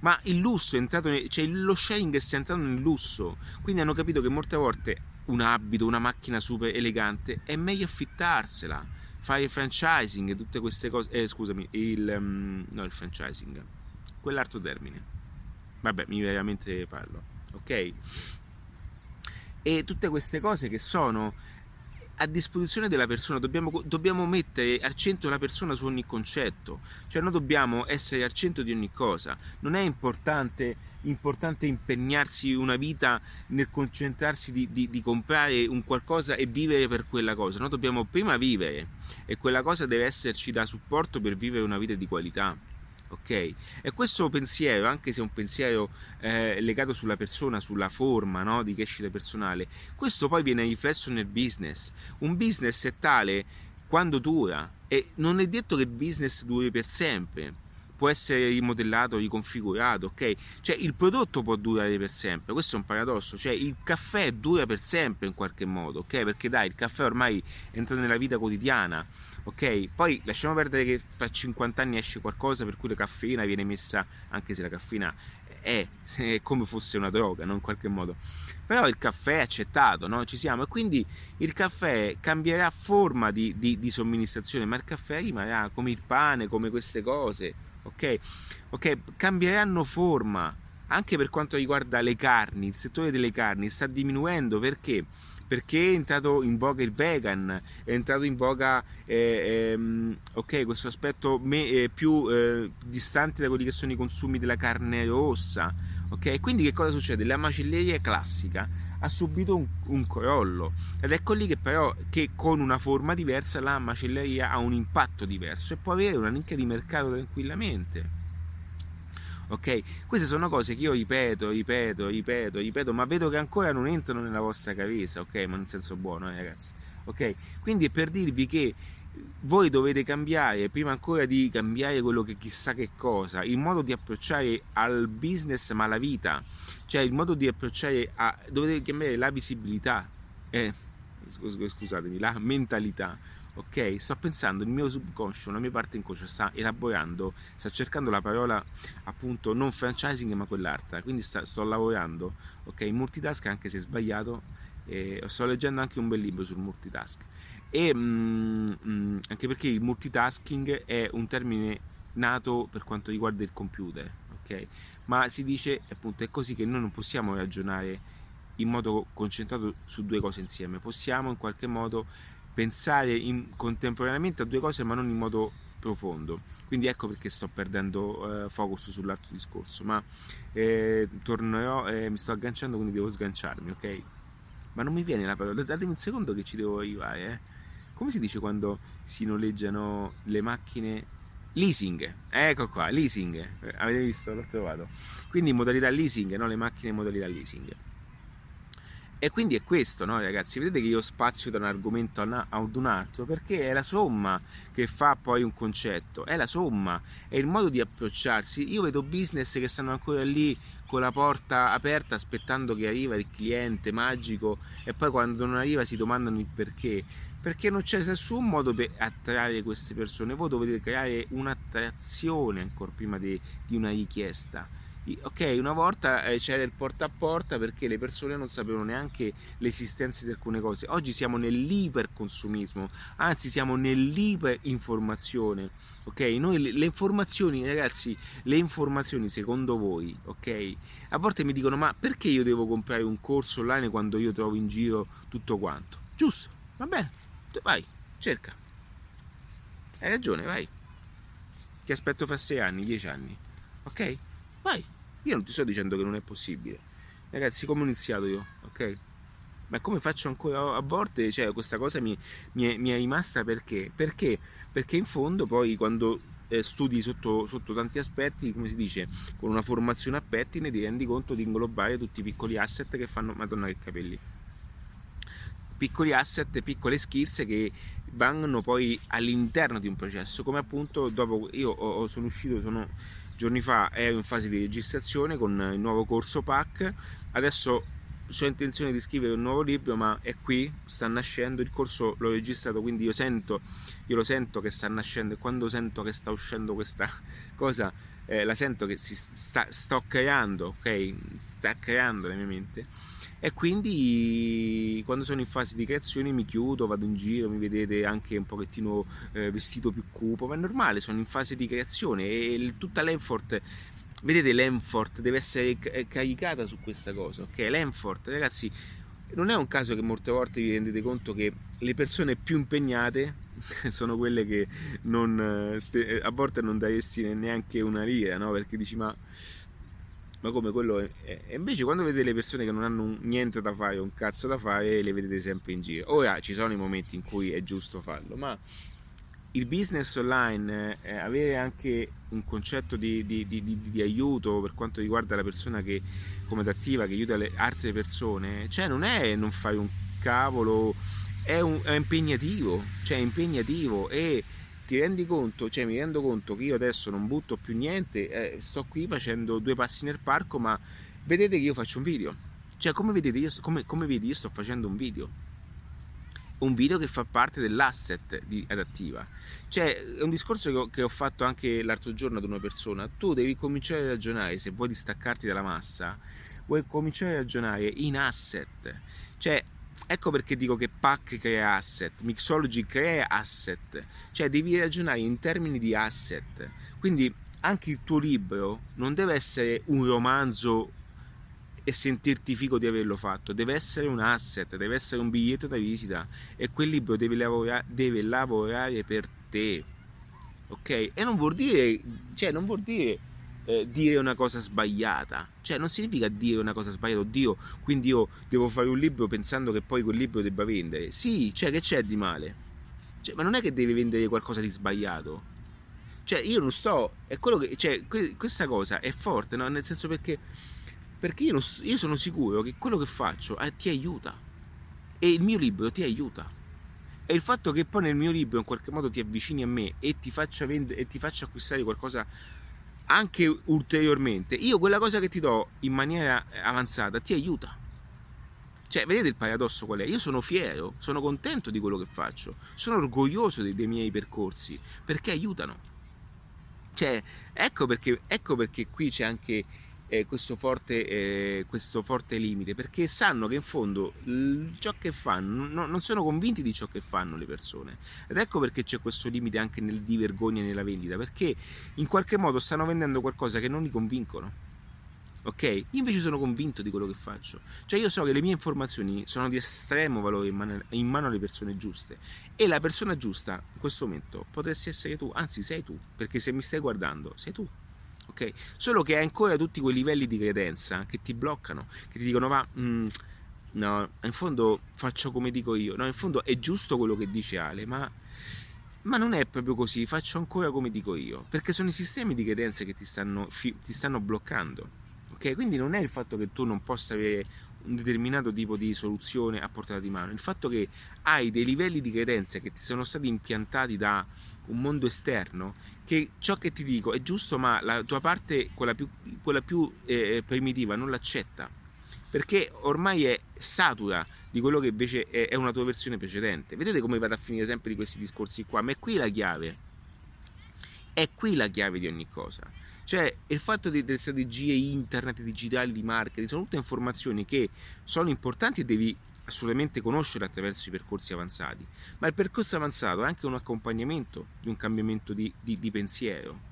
ma il lusso è entrato, cioè lo sharing sta entrando nel lusso, quindi hanno capito che molte volte un abito, una macchina super elegante, è meglio affittarsela, fare il franchising, tutte queste cose, eh, scusami, il, um, no il franchising, quell'altro termine, vabbè, mi veramente parlo, ok? E tutte queste cose che sono a disposizione della persona, dobbiamo, dobbiamo, mettere al centro la persona su ogni concetto, cioè noi dobbiamo essere al centro di ogni cosa, non è importante, importante impegnarsi una vita nel concentrarsi di, di, di, comprare un qualcosa e vivere per quella cosa, noi dobbiamo prima vivere e quella cosa deve esserci da supporto per vivere una vita di qualità ok? E questo pensiero, anche se è un pensiero eh, legato sulla persona, sulla forma no? di crescita personale, questo poi viene riflesso nel business. Un business è tale quando dura e non è detto che il business duri per sempre. Può essere rimodellato, riconfigurato, ok? Cioè il prodotto può durare per sempre, questo è un paradosso, cioè il caffè dura per sempre in qualche modo, ok? Perché dai, il caffè ormai entra nella vita quotidiana, ok? Poi lasciamo perdere che fra 50 anni esce qualcosa per cui la caffeina viene messa, anche se la caffeina è, è come fosse una droga, no? in qualche modo. Però il caffè è accettato, no? Ci siamo. E quindi il caffè cambierà forma di, di, di somministrazione, ma il caffè rimarrà come il pane, come queste cose, ok? Ok, cambieranno forma. Anche per quanto riguarda le carni, il settore delle carni sta diminuendo perché? perché è entrato in voga il vegan, è entrato in voga eh, ehm, okay, questo aspetto me, eh, più eh, distante da quelli che sono i consumi della carne rossa. Okay? Quindi che cosa succede? La macelleria classica ha subito un, un crollo ed ecco lì che però che con una forma diversa la macelleria ha un impatto diverso e può avere una nicchia di mercato tranquillamente ok? Queste sono cose che io ripeto, ripeto, ripeto, ripeto, ma vedo che ancora non entrano nella vostra cabeza, ok? Ma in senso buono, eh, ragazzi, ok? Quindi è per dirvi che voi dovete cambiare, prima ancora di cambiare quello che chissà che cosa, il modo di approcciare al business ma alla vita, cioè il modo di approcciare a... dovete cambiare la visibilità, eh, scusatemi, la mentalità, ok? Sto pensando, il mio subconscio, la mia parte inconscia sta elaborando, sta cercando la parola appunto non franchising ma quell'altra, quindi sta, sto lavorando, ok? Multitask anche se sbagliato, eh, sto leggendo anche un bel libro sul multitask e mm, mm, anche perché il multitasking è un termine nato per quanto riguarda il computer, ok? Ma si dice appunto è così che noi non possiamo ragionare in modo concentrato su due cose insieme, possiamo in qualche modo pensare in, contemporaneamente a due cose ma non in modo profondo. Quindi ecco perché sto perdendo eh, focus sull'altro discorso, ma eh, tornerò, eh, mi sto agganciando quindi devo sganciarmi, ok? Ma non mi viene la parola, datemi un secondo che ci devo arrivare, eh. Come si dice quando si noleggiano le macchine? Leasing, ecco qua, leasing, eh, avete visto, l'ho trovato. Quindi in modalità leasing, no? Le macchine in modalità leasing. E quindi è questo, no, ragazzi? Vedete che io spazio da un argomento ad un altro perché è la somma che fa poi un concetto, è la somma, è il modo di approcciarsi. Io vedo business che stanno ancora lì con la porta aperta aspettando che arriva il cliente magico e poi quando non arriva si domandano il perché. Perché non c'è nessun modo per attrarre queste persone. Voi dovete creare un'attrazione ancora prima di, di una richiesta ok, una volta eh, c'era il porta a porta perché le persone non sapevano neanche l'esistenza di alcune cose. Oggi siamo nell'iperconsumismo, anzi siamo nell'iperinformazione. Ok, noi le, le, informazioni, ragazzi, le informazioni secondo voi, ok? A volte mi dicono: "Ma perché io devo comprare un corso online quando io trovo in giro tutto quanto?". Giusto, va bene. Vai, cerca. Hai ragione, vai. Ti aspetto fra sei anni, dieci anni. Ok? Vai. Io non ti sto dicendo che non è possibile. Ragazzi, come ho iniziato io, ok? ma come faccio ancora a volte, cioè questa cosa mi, mi, è, mi è rimasta perché? Perché? Perché in fondo poi quando eh, studi sotto, sotto, tanti aspetti, come si dice, con una formazione a pettine ti rendi conto di inglobare tutti i piccoli asset che fanno, madonna che capelli, piccoli asset, piccole skills che vanno poi all'interno di un processo, come appunto dopo io sono uscito, sono giorni fa, ero in fase di registrazione con il nuovo corso PAC, adesso ho intenzione di scrivere un nuovo libro, ma è qui, sta nascendo, il corso l'ho registrato, quindi io sento, io lo sento che sta nascendo e quando sento che sta uscendo questa cosa, eh, la sento che si sta, sto creando, ok? Sta creando la mia mente. E quindi quando sono in fase di creazione mi chiudo, vado in giro, mi vedete anche un pochettino eh, vestito più cupo, ma è normale, sono in fase di creazione e tutta l'effort vedete l'Enfort deve essere caricata su questa cosa ok l'Enfort ragazzi non è un caso che molte volte vi rendete conto che le persone più impegnate sono quelle che non, a volte non daresti neanche una lira no? perché dici ma ma come quello è, e invece quando vedete le persone che non hanno niente da fare un cazzo da fare le vedete sempre in giro. Ora ci sono i momenti in cui è giusto farlo ma il business online, eh, avere anche un concetto di, di, di, di, aiuto per quanto riguarda la persona che come attiva, che aiuta le altre persone, cioè non è non fare un cavolo, è, un, è impegnativo, cioè è impegnativo e ti rendi conto, cioè mi rendo conto che io adesso non butto più niente, eh, sto qui facendo due passi nel parco, ma vedete che io faccio un video. Cioè, come vedete, io, come, come vedi, io sto facendo un video un video che fa parte dell'asset di adattiva. Cioè, è un discorso che ho, che ho, fatto anche l'altro giorno ad una persona. Tu devi cominciare a ragionare, se vuoi distaccarti dalla massa, vuoi cominciare a ragionare in asset. Cioè, ecco perché dico che PAC crea asset, Mixology crea asset. Cioè, devi ragionare in termini di asset. Quindi anche il tuo libro non deve essere un romanzo e sentirti figo di averlo fatto. Deve essere un asset, deve essere un biglietto da visita e quel libro deve, lavora- deve lavorare per te. Ok? E non vuol dire, cioè, non vuol dire eh, dire una cosa sbagliata. Cioè, non significa dire una cosa sbagliata, oddio, quindi io devo fare un libro pensando che poi quel libro debba vendere. Sì, cioè, che c'è di male? Cioè, ma non è che devi vendere qualcosa di sbagliato. Cioè, io non sto. È quello che. Cioè, questa cosa è forte, no? Nel senso perché perché io, io sono sicuro che quello che faccio eh, ti aiuta e il mio libro ti aiuta. E il fatto che poi nel mio libro in qualche modo ti avvicini a me e ti faccia, vend- e ti faccia acquistare qualcosa anche ulteriormente, io quella cosa che ti do in maniera avanzata ti aiuta. Cioè, vedete il paradosso qual è? Io sono fiero, sono contento di quello che faccio, sono orgoglioso dei, dei miei percorsi perché aiutano. Cioè, ecco perché, ecco perché qui c'è anche eh, questo, forte, eh, questo, forte, limite perché sanno che in fondo l- ciò che fanno no, non sono convinti di ciò che fanno le persone ed ecco perché c'è questo limite anche nel di vergogna nella vendita perché in qualche modo stanno vendendo qualcosa che non li convincono ok? Io invece sono convinto di quello che faccio. Cioè io so che le mie informazioni sono di estremo valore in mano, in mano, alle persone giuste e la persona giusta in questo momento potresti essere tu, anzi sei tu, perché se mi stai guardando sei tu ok? Solo che hai ancora tutti quei livelli di credenza che ti bloccano, che ti dicono ma mm, no, in fondo faccio come dico io, no, in fondo è giusto quello che dice Ale, ma, ma non è proprio così, faccio ancora come dico io, perché sono i sistemi di credenze che ti stanno, ti stanno bloccando, ok? Quindi non è il fatto che tu non possa avere un determinato tipo di soluzione a portata di mano. Il fatto che hai dei livelli di credenze che ti sono stati impiantati da un mondo esterno, che ciò che ti dico è giusto, ma la tua parte, quella più, quella più eh, primitiva, non l'accetta. Perché ormai è satura di quello che invece è, una tua versione precedente. Vedete come vado a finire sempre di questi discorsi qua? Ma è qui la chiave. È qui la chiave di ogni cosa cioè, il fatto delle strategie internet, digitali, di marketing, sono tutte informazioni che sono importanti e devi assolutamente conoscere attraverso i percorsi avanzati, ma il percorso avanzato è anche un accompagnamento di un cambiamento di, di, di pensiero.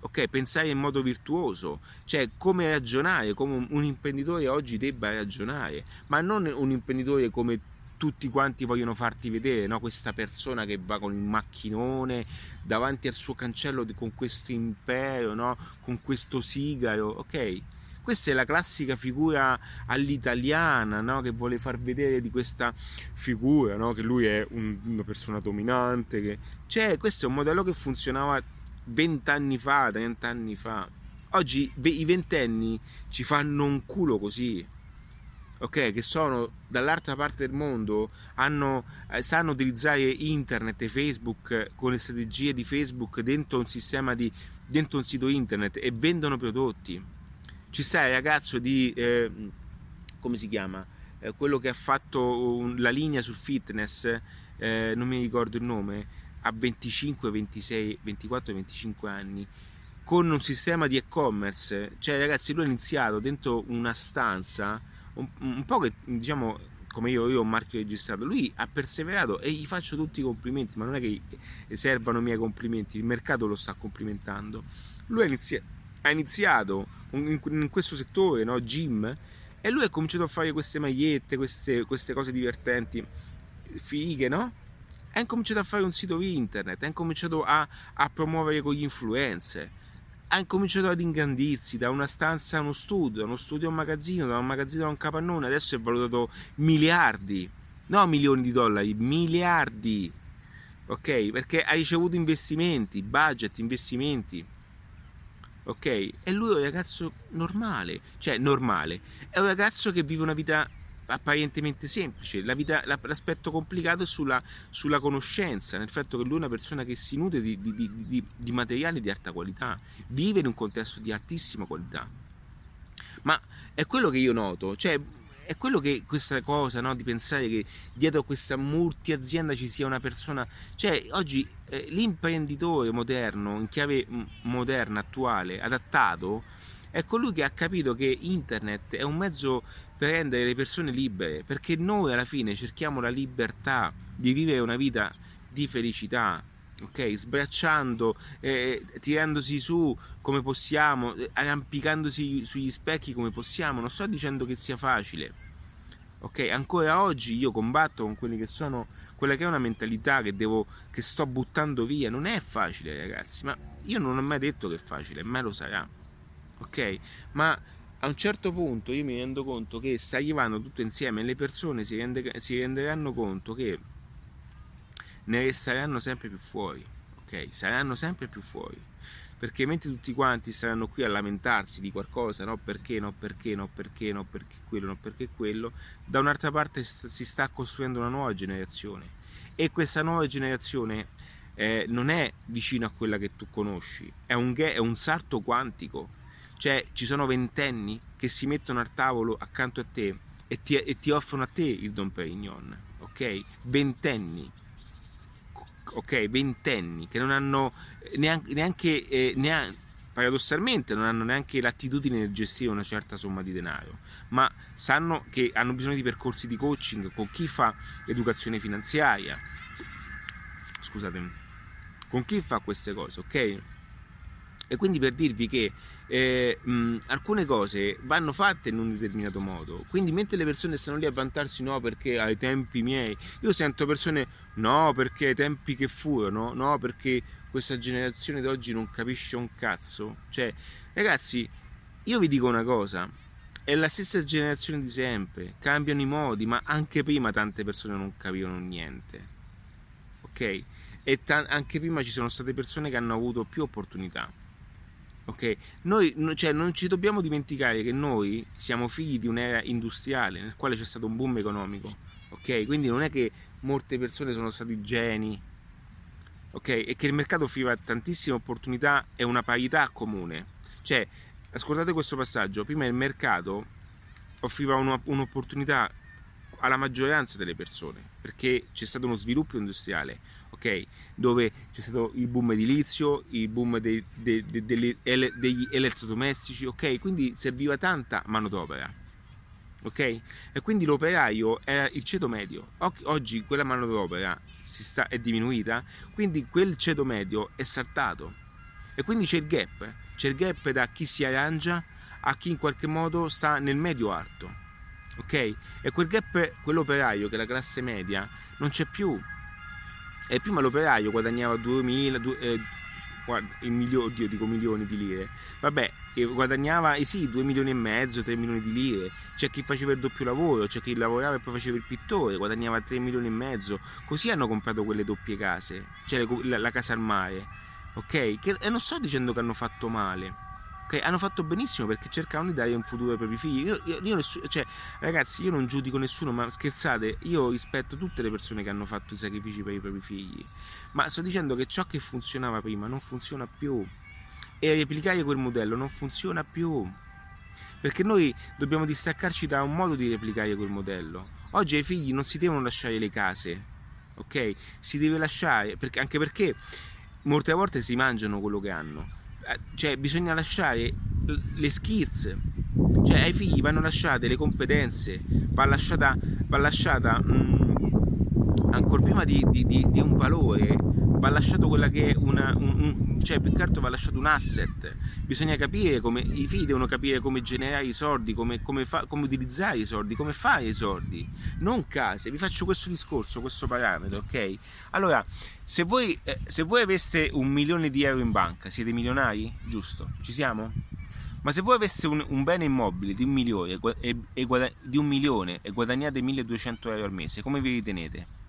Ok, pensare in modo virtuoso, cioè come ragionare, come un imprenditore oggi debba ragionare, ma non un imprenditore come tutti quanti vogliono farti vedere no? questa persona che va con il macchinone davanti al suo cancello con questo impero, no? con questo sigaro, ok? Questa è la classica figura all'italiana, no? che vuole far vedere di questa figura, no? che lui è un, una persona dominante. Che... Cioè, questo è un modello che funzionava vent'anni fa, trent'anni fa. Oggi i ventenni ci fanno un culo così ok, che sono dall'altra parte del mondo, hanno, eh, sanno utilizzare internet e Facebook con le strategie di Facebook dentro un sistema di dentro un sito internet e vendono prodotti. Ci sta il ragazzo di eh, come si chiama? Eh, quello che ha fatto un, la linea sul fitness, eh, non mi ricordo il nome, a 25, 26, 24, 25 anni con un sistema di e-commerce, cioè ragazzi lui ha iniziato dentro una stanza un, un po' che diciamo come io, io ho un marchio registrato, lui ha perseverato e gli faccio tutti i complimenti, ma non è che servano i miei complimenti, il mercato lo sta complimentando. Lui ha, inizi- ha iniziato in, questo settore, no? gym, e lui ha cominciato a fare queste magliette, queste, queste cose divertenti, fighe, no? Ha incominciato a fare un sito internet, ha incominciato a, a promuovere con gli influencer ha incominciato ad ingrandirsi da una stanza a uno studio, da uno studio a un magazzino, da un magazzino a un capannone, adesso è valutato miliardi, no milioni di dollari, miliardi, ok? Perché ha ricevuto investimenti, budget, investimenti, ok? E lui è un ragazzo normale, cioè normale, è un ragazzo che vive una vita apparentemente semplice. La vita, l'aspetto complicato è sulla, sulla, conoscenza, nel fatto che lui è una persona che si nutre di, di, di, di materiali di alta qualità, vive in un contesto di altissima qualità. Ma è quello che io noto, cioè è quello che questa cosa no, di pensare che dietro a questa multiazienda ci sia una persona, cioè oggi eh, l'imprenditore moderno, in chiave moderna, attuale, adattato, è colui che ha capito che internet è un mezzo per rendere le persone libere, perché noi alla fine cerchiamo la libertà di vivere una vita di felicità, ok? Sbracciando, eh, tirandosi su come possiamo, eh, arrampicandosi sugli specchi come possiamo. Non sto dicendo che sia facile, ok? Ancora oggi io combatto con quelli che sono quella che è una mentalità che devo che sto buttando via. Non è facile, ragazzi, ma io non ho mai detto che è facile, mai lo sarà, ok? Ma a un certo punto io mi rendo conto che sta arrivando tutto insieme e le persone si, rende, si renderanno conto che ne resteranno sempre più fuori, ok? Saranno sempre più fuori. Perché mentre tutti quanti saranno qui a lamentarsi di qualcosa, no? Perché, no? Perché, no? Perché, no? Perché quello, no? Perché quello, da un'altra parte si sta costruendo una nuova generazione. E questa nuova generazione eh, non è vicino a quella che tu conosci, è un, è un salto quantico. Cioè ci sono ventenni che si mettono al tavolo accanto a te e ti, e ti offrono a te il Don Perignon, ok? Ventenni, ok? Ventenni che non hanno neanche, neanche, eh, neanche paradossalmente non hanno neanche l'attitudine di gestire una certa somma di denaro, ma sanno che hanno bisogno di percorsi di coaching con chi fa educazione finanziaria. Scusatemi, con chi fa queste cose, ok? E quindi per dirvi che eh, mh, alcune cose vanno fatte in un determinato modo. Quindi mentre le persone stanno lì a vantarsi no perché ai tempi miei, io sento persone no perché ai tempi che furono, no perché questa generazione d'oggi non capisce un cazzo. Cioè, ragazzi, io vi dico una cosa, è la stessa generazione di sempre, cambiano i modi, ma anche prima tante persone non capivano niente. Ok? E t- anche prima ci sono state persone che hanno avuto più opportunità Ok? Noi cioè, non ci dobbiamo dimenticare che noi siamo figli di un'era industriale nel quale c'è stato un boom economico. Ok? Quindi non è che molte persone sono stati geni. Ok? E che il mercato offriva tantissime opportunità e una parità comune. Cioè, ascoltate questo passaggio: prima il mercato offriva un'opportunità alla maggioranza delle persone perché c'è stato uno sviluppo industriale ok? Dove c'è stato il boom edilizio, il boom dei, dei, dei, degli elettrodomestici, ok? Quindi serviva tanta manodopera, ok? E quindi l'operaio era il ceto medio. Oggi quella manodopera sta, è diminuita, quindi quel ceto medio è saltato. E quindi c'è il gap, c'è il gap da chi si arrangia a chi in qualche modo sta nel medio alto. Ok? E quel gap, quell'operaio che è la classe media, non c'è più e prima l'operaio guadagnava 2000, eh, guarda, milioni, oddio, dico milioni di lire. Vabbè, guadagnava eh sì 2 milioni e mezzo 3 milioni di lire. C'è chi faceva il doppio lavoro c'è chi lavorava e poi faceva il pittore guadagnava 3 milioni e mezzo. Così hanno comprato quelle doppie case cioè la, la casa al mare ok? Che, e non sto dicendo che hanno fatto male ok hanno fatto benissimo perché cercavano di dare un futuro ai propri figli io, io, io nessuno, cioè ragazzi io non giudico nessuno ma scherzate io rispetto tutte le persone che hanno fatto i sacrifici per i propri figli ma sto dicendo che ciò che funzionava prima non funziona più e replicare quel modello non funziona più. Perché noi dobbiamo distaccarci da un modo di replicare quel modello. Oggi ai figli non si devono lasciare le case, ok? Si deve lasciare, perché, anche perché molte volte si mangiano quello che hanno. Eh, cioè, bisogna lasciare le skills. Cioè, ai figli vanno lasciate le competenze, va lasciata, va lasciata mh, ancora prima di, di, di, di un valore, va lasciato quella che è una, un, un, cioè più che altro va lasciato un asset. Bisogna capire come i figli devono capire come generare i soldi, come, come, fa, come utilizzare i soldi, come fare i soldi, non case. Vi faccio questo discorso, questo parametro, ok? Allora, se voi, eh, se voi aveste un milione di euro in banca, siete milionari? Giusto? Ci siamo? Ma se voi aveste un, un bene immobile di un, milione, e, e, di un milione e guadagnate 1200 euro al mese, come vi ritenete?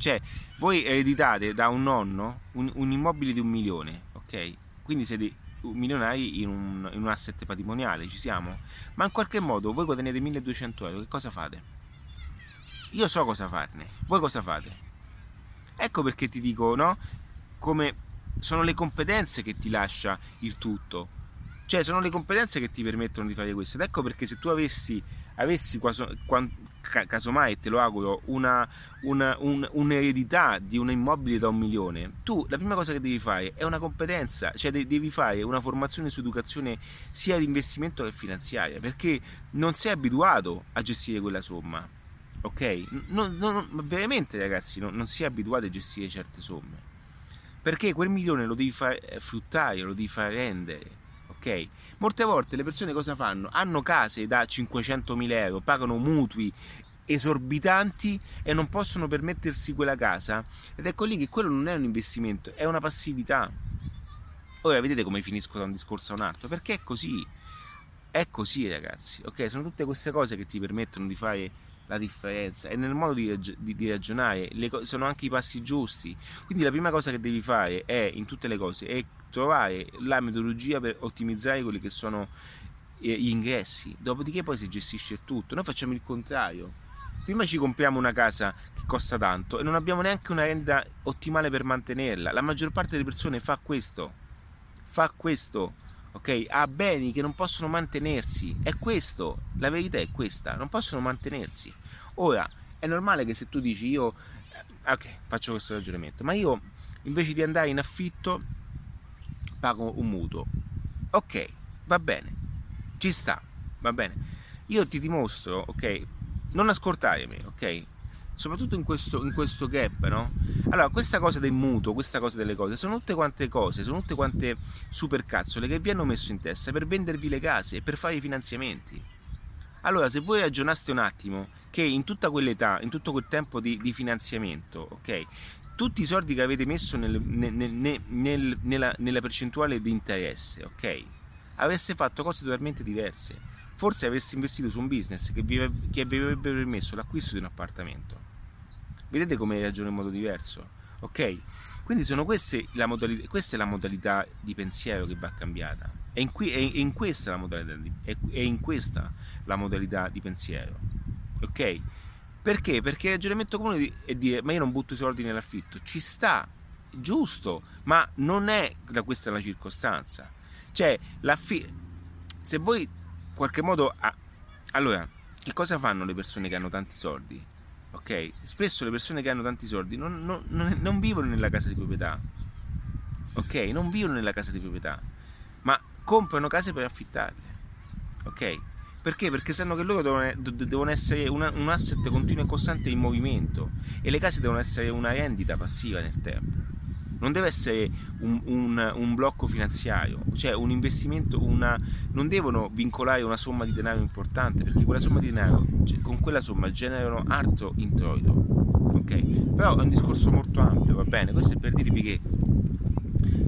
Cioè, voi ereditate da un nonno un, un immobile di un milione, ok? Quindi siete milionari in un, in un, asset patrimoniale, ci siamo? Ma in qualche modo voi guadagnate 1200 euro, che cosa fate? Io so cosa farne, voi cosa fate? Ecco perché ti dico, no? Come sono le competenze che ti lascia il tutto. Cioè, sono le competenze che ti permettono di fare questo. Ed ecco perché se tu avessi, avessi quasi, casomai te lo auguro, una, una, un, un'eredità di un immobile da un milione, tu la prima cosa che devi fare è una competenza, cioè devi fare una formazione su educazione sia di investimento che finanziaria, perché non sei abituato a gestire quella somma, ok? Non, non, veramente ragazzi, non, non sei abituato a gestire certe somme, perché quel milione lo devi far fruttare, lo devi far rendere ok? Molte volte le persone cosa fanno? Hanno case da 500.000 euro, pagano mutui esorbitanti e non possono permettersi quella casa ed ecco lì che quello non è un investimento, è una passività. Ora vedete come finisco da un discorso a un altro, perché è così. È così ragazzi, ok? Sono tutte queste cose che ti permettono di fare la differenza e nel modo di, di, di ragionare co- sono anche i passi giusti. Quindi la prima cosa che devi fare è, in tutte le cose, è trovare la metodologia per ottimizzare quelli che sono eh, gli ingressi, dopodiché poi si gestisce tutto. Noi facciamo il contrario. Prima ci compriamo una casa che costa tanto e non abbiamo neanche una rendita ottimale per mantenerla. La maggior parte delle persone fa questo. Fa questo ok? Ha beni che non possono mantenersi. È questo, la verità è questa, non possono mantenersi. Ora, è normale che se tu dici io, eh, ok, faccio questo ragionamento, ma io invece di andare in affitto pago un mutuo. Ok, va bene, ci sta, va bene. Io ti dimostro, ok, non ascoltarmi, ok? soprattutto in questo, in questo gap, no? Allora, questa cosa del mutuo, questa cosa delle cose, sono tutte quante cose, sono tutte quante supercazzole che vi hanno messo in testa per vendervi le case e per fare i finanziamenti. Allora, se voi ragionaste un attimo che in tutta quell'età, in tutto quel tempo di, di finanziamento, ok? Tutti i soldi che avete messo nel, nel, nel, nella, nella percentuale di interesse, ok? Avreste fatto cose totalmente diverse. Forse avreste investito su un business che vi, che vi avrebbe permesso l'acquisto di un appartamento Vedete come ragiono in modo diverso? Ok? Quindi sono queste la modalità, questa è la modalità di pensiero che va cambiata. È in, qui, è in questa la modalità di, è, è in questa la modalità di pensiero. Ok? Perché? Perché il ragionamento comune è dire ma io non butto i soldi nell'affitto. Ci sta, giusto, ma non è da questa la circostanza. Cioè, se voi qualche modo... Ah, allora, che cosa fanno le persone che hanno tanti soldi? ok? Spesso le persone che hanno tanti soldi non, non, non, vivono nella casa di proprietà, ok? Non vivono nella casa di proprietà, ma comprano case per affittarle, ok? Perché? Perché sanno che loro devono, essere un asset continuo e costante in movimento e le case devono essere una rendita passiva nel tempo non deve essere un, un, un, blocco finanziario, cioè un investimento, una, non devono vincolare una somma di denaro importante perché quella somma di denaro, con quella somma generano altro introito. Ok? Però è un discorso molto ampio, va bene? Questo è per dirvi che,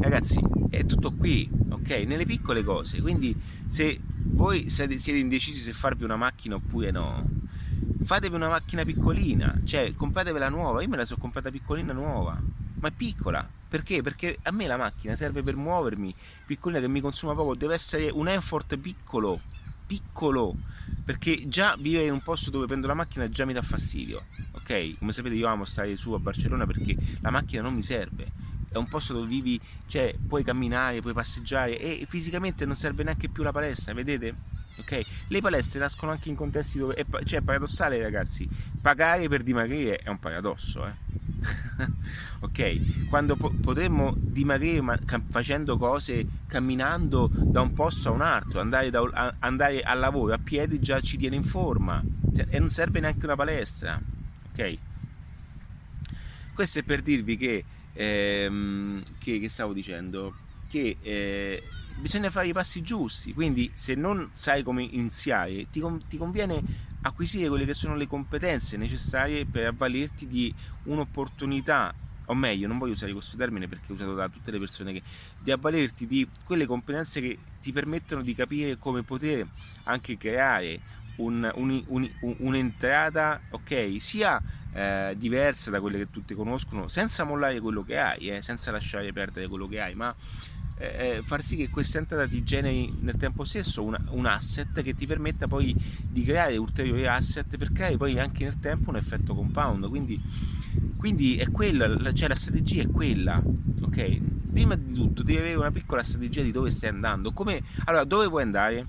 ragazzi, è tutto qui, ok? Nelle piccole cose. Quindi se voi siete, siete indecisi se farvi una macchina oppure no, fatevi una macchina piccolina, cioè compratevela nuova. Io me la sono comprata piccolina nuova, ma è piccola. Perché? Perché a me la macchina serve per muovermi, piccolina che mi consuma poco, deve essere un effort piccolo, piccolo, perché già vivere in un posto dove prendo la macchina già mi dà fastidio, ok? Come sapete io amo stare su a Barcellona perché la macchina non mi serve, è un posto dove vivi, cioè puoi camminare, puoi passeggiare e fisicamente non serve neanche più la palestra, vedete? Ok? Le palestre nascono anche in contesti dove, è, cioè è paradossale ragazzi, pagare per dimagrire è un paradosso, eh? ok? Quando po- potremmo dimagrire ma- cam- facendo cose, camminando da un posto a un altro, andare, da, a- andare al lavoro a piedi già ci tiene in forma cioè, e non serve neanche una palestra, ok? Questo è per dirvi che ehm, che, che, stavo dicendo? Che eh, bisogna fare i passi giusti, quindi se non sai come iniziare, ti, ti conviene acquisire quelle che sono le competenze necessarie per avvalerti di un'opportunità o meglio, non voglio usare questo termine perché è usato da tutte le persone che di avvalerti di quelle competenze che ti permettono di capire come poter anche creare un, un, un, un'entrata, ok, sia eh, diversa da quelle che tutti conoscono, senza mollare quello che hai, eh, senza lasciare perdere quello che hai, ma eh, eh, far sì che questa entrata ti generi nel tempo stesso una, un asset che ti permetta poi di creare ulteriori asset per creare poi anche nel tempo un effetto compound. Quindi, quindi è quella, cioè la strategia è quella, ok? Prima di tutto devi avere una piccola strategia di dove stai andando. Come, allora, dove vuoi andare?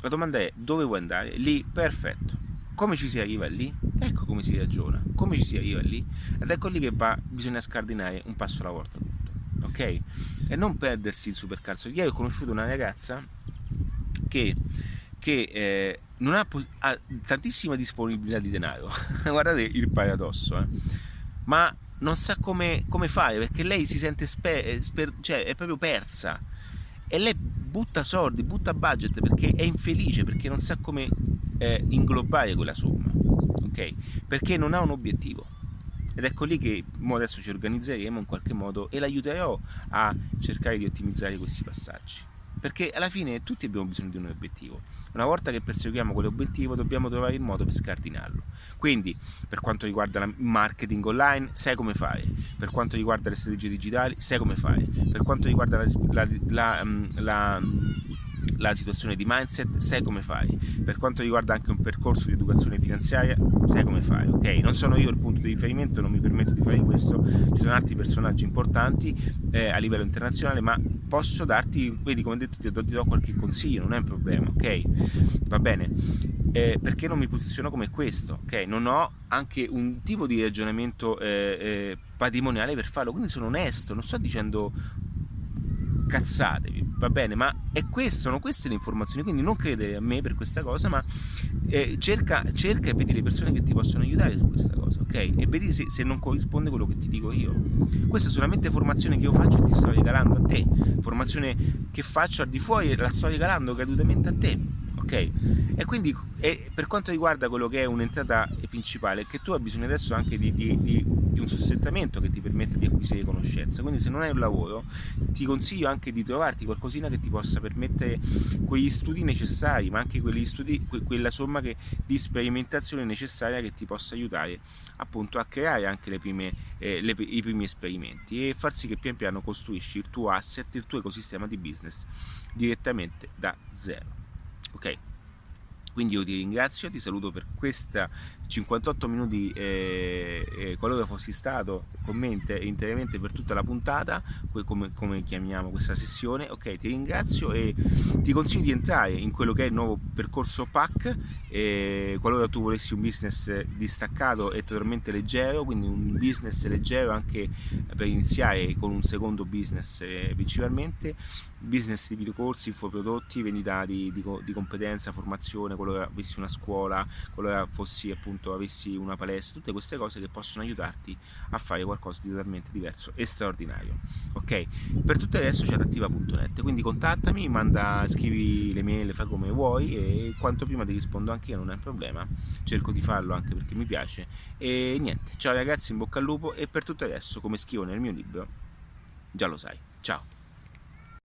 La domanda è dove vuoi andare? Lì, perfetto. Come ci si arriva lì? Ecco come si ragiona, come ci si arriva lì. Ed ecco lì che va, bisogna scardinare un passo alla volta tutto, ok? E non perdersi il supercalzo. Ieri ho conosciuto una ragazza che, che eh, non ha, ha, tantissima disponibilità di denaro, guardate il paradosso, eh? ma non sa come, come, fare perché lei si sente sper, sper, cioè è proprio persa e lei butta soldi, butta budget perché è infelice, perché non sa come eh, inglobare quella somma, ok? Perché non ha un obiettivo. Ed ecco lì che adesso ci organizzeremo in qualche modo e l'aiuterò a cercare di ottimizzare questi passaggi. Perché alla fine tutti abbiamo bisogno di un obiettivo. Una volta che perseguiamo quell'obiettivo dobbiamo trovare il modo per scardinarlo. Quindi, per quanto riguarda il marketing online, sai come fare. Per quanto riguarda le strategie digitali, sai come fare. Per quanto riguarda la, la, la, la la situazione di mindset, sai come fai. Per quanto riguarda anche un percorso di educazione finanziaria, sai come fai, ok? Non sono io il punto di riferimento, non mi permetto di fare questo, ci sono altri personaggi importanti eh, a livello internazionale, ma posso darti, vedi come detto, ti do, ti do qualche consiglio, non è un problema, ok? Va bene? Eh, perché non mi posiziono come questo, ok? Non ho anche un tipo di ragionamento eh, eh patrimoniale per farlo, quindi sono onesto, non sto dicendo cazzatevi, va bene, ma questo, sono queste le informazioni, quindi non credere a me per questa cosa, ma eh, cerca, cerca, e vedi le persone che ti possono aiutare su questa cosa, ok? E vedi se, se, non corrisponde quello che ti dico io. Questa è solamente formazione che io faccio e ti sto regalando a te, formazione che faccio al di fuori e la sto regalando gratuitamente a te ok? E quindi e per quanto riguarda quello che è un'entrata principale, che tu hai bisogno adesso anche di, di, di, di un sostentamento che ti permetta di acquisire conoscenza, quindi se non hai un lavoro ti consiglio anche di trovarti qualcosina che ti possa permettere quegli studi necessari, ma anche studi, que, quella somma che, di sperimentazione necessaria che ti possa aiutare appunto a creare anche prime, eh, le, i primi esperimenti e far sì che pian piano costruisci il tuo asset, il tuo ecosistema di business direttamente da zero. Ok? Quindi io ti ringrazio, ti saluto per questa 58 minuti eh, eh, qualora fossi stato con me interamente per tutta la puntata, come, come, chiamiamo questa sessione, ok ti ringrazio e ti consiglio di entrare in quello che è il nuovo percorso PAC, eh, qualora tu volessi un business distaccato e totalmente leggero, quindi un business leggero anche per iniziare con un secondo business eh, principalmente, business di videocorsi, infoprodotti, vendita di, di, di competenza, formazione, qualora avessi una scuola, qualora fossi appunto avessi una palestra, tutte queste cose che possono aiutarti a fare qualcosa di totalmente diverso e straordinario. Ok? Per tutto adesso c'è attiva.net, quindi contattami, manda, scrivi le mail, fai come vuoi e quanto prima ti rispondo anche io, non è un problema. Cerco di farlo anche perché mi piace. E niente, ciao ragazzi, in bocca al lupo e per tutto adesso, come scrivo nel mio libro, già lo sai. Ciao.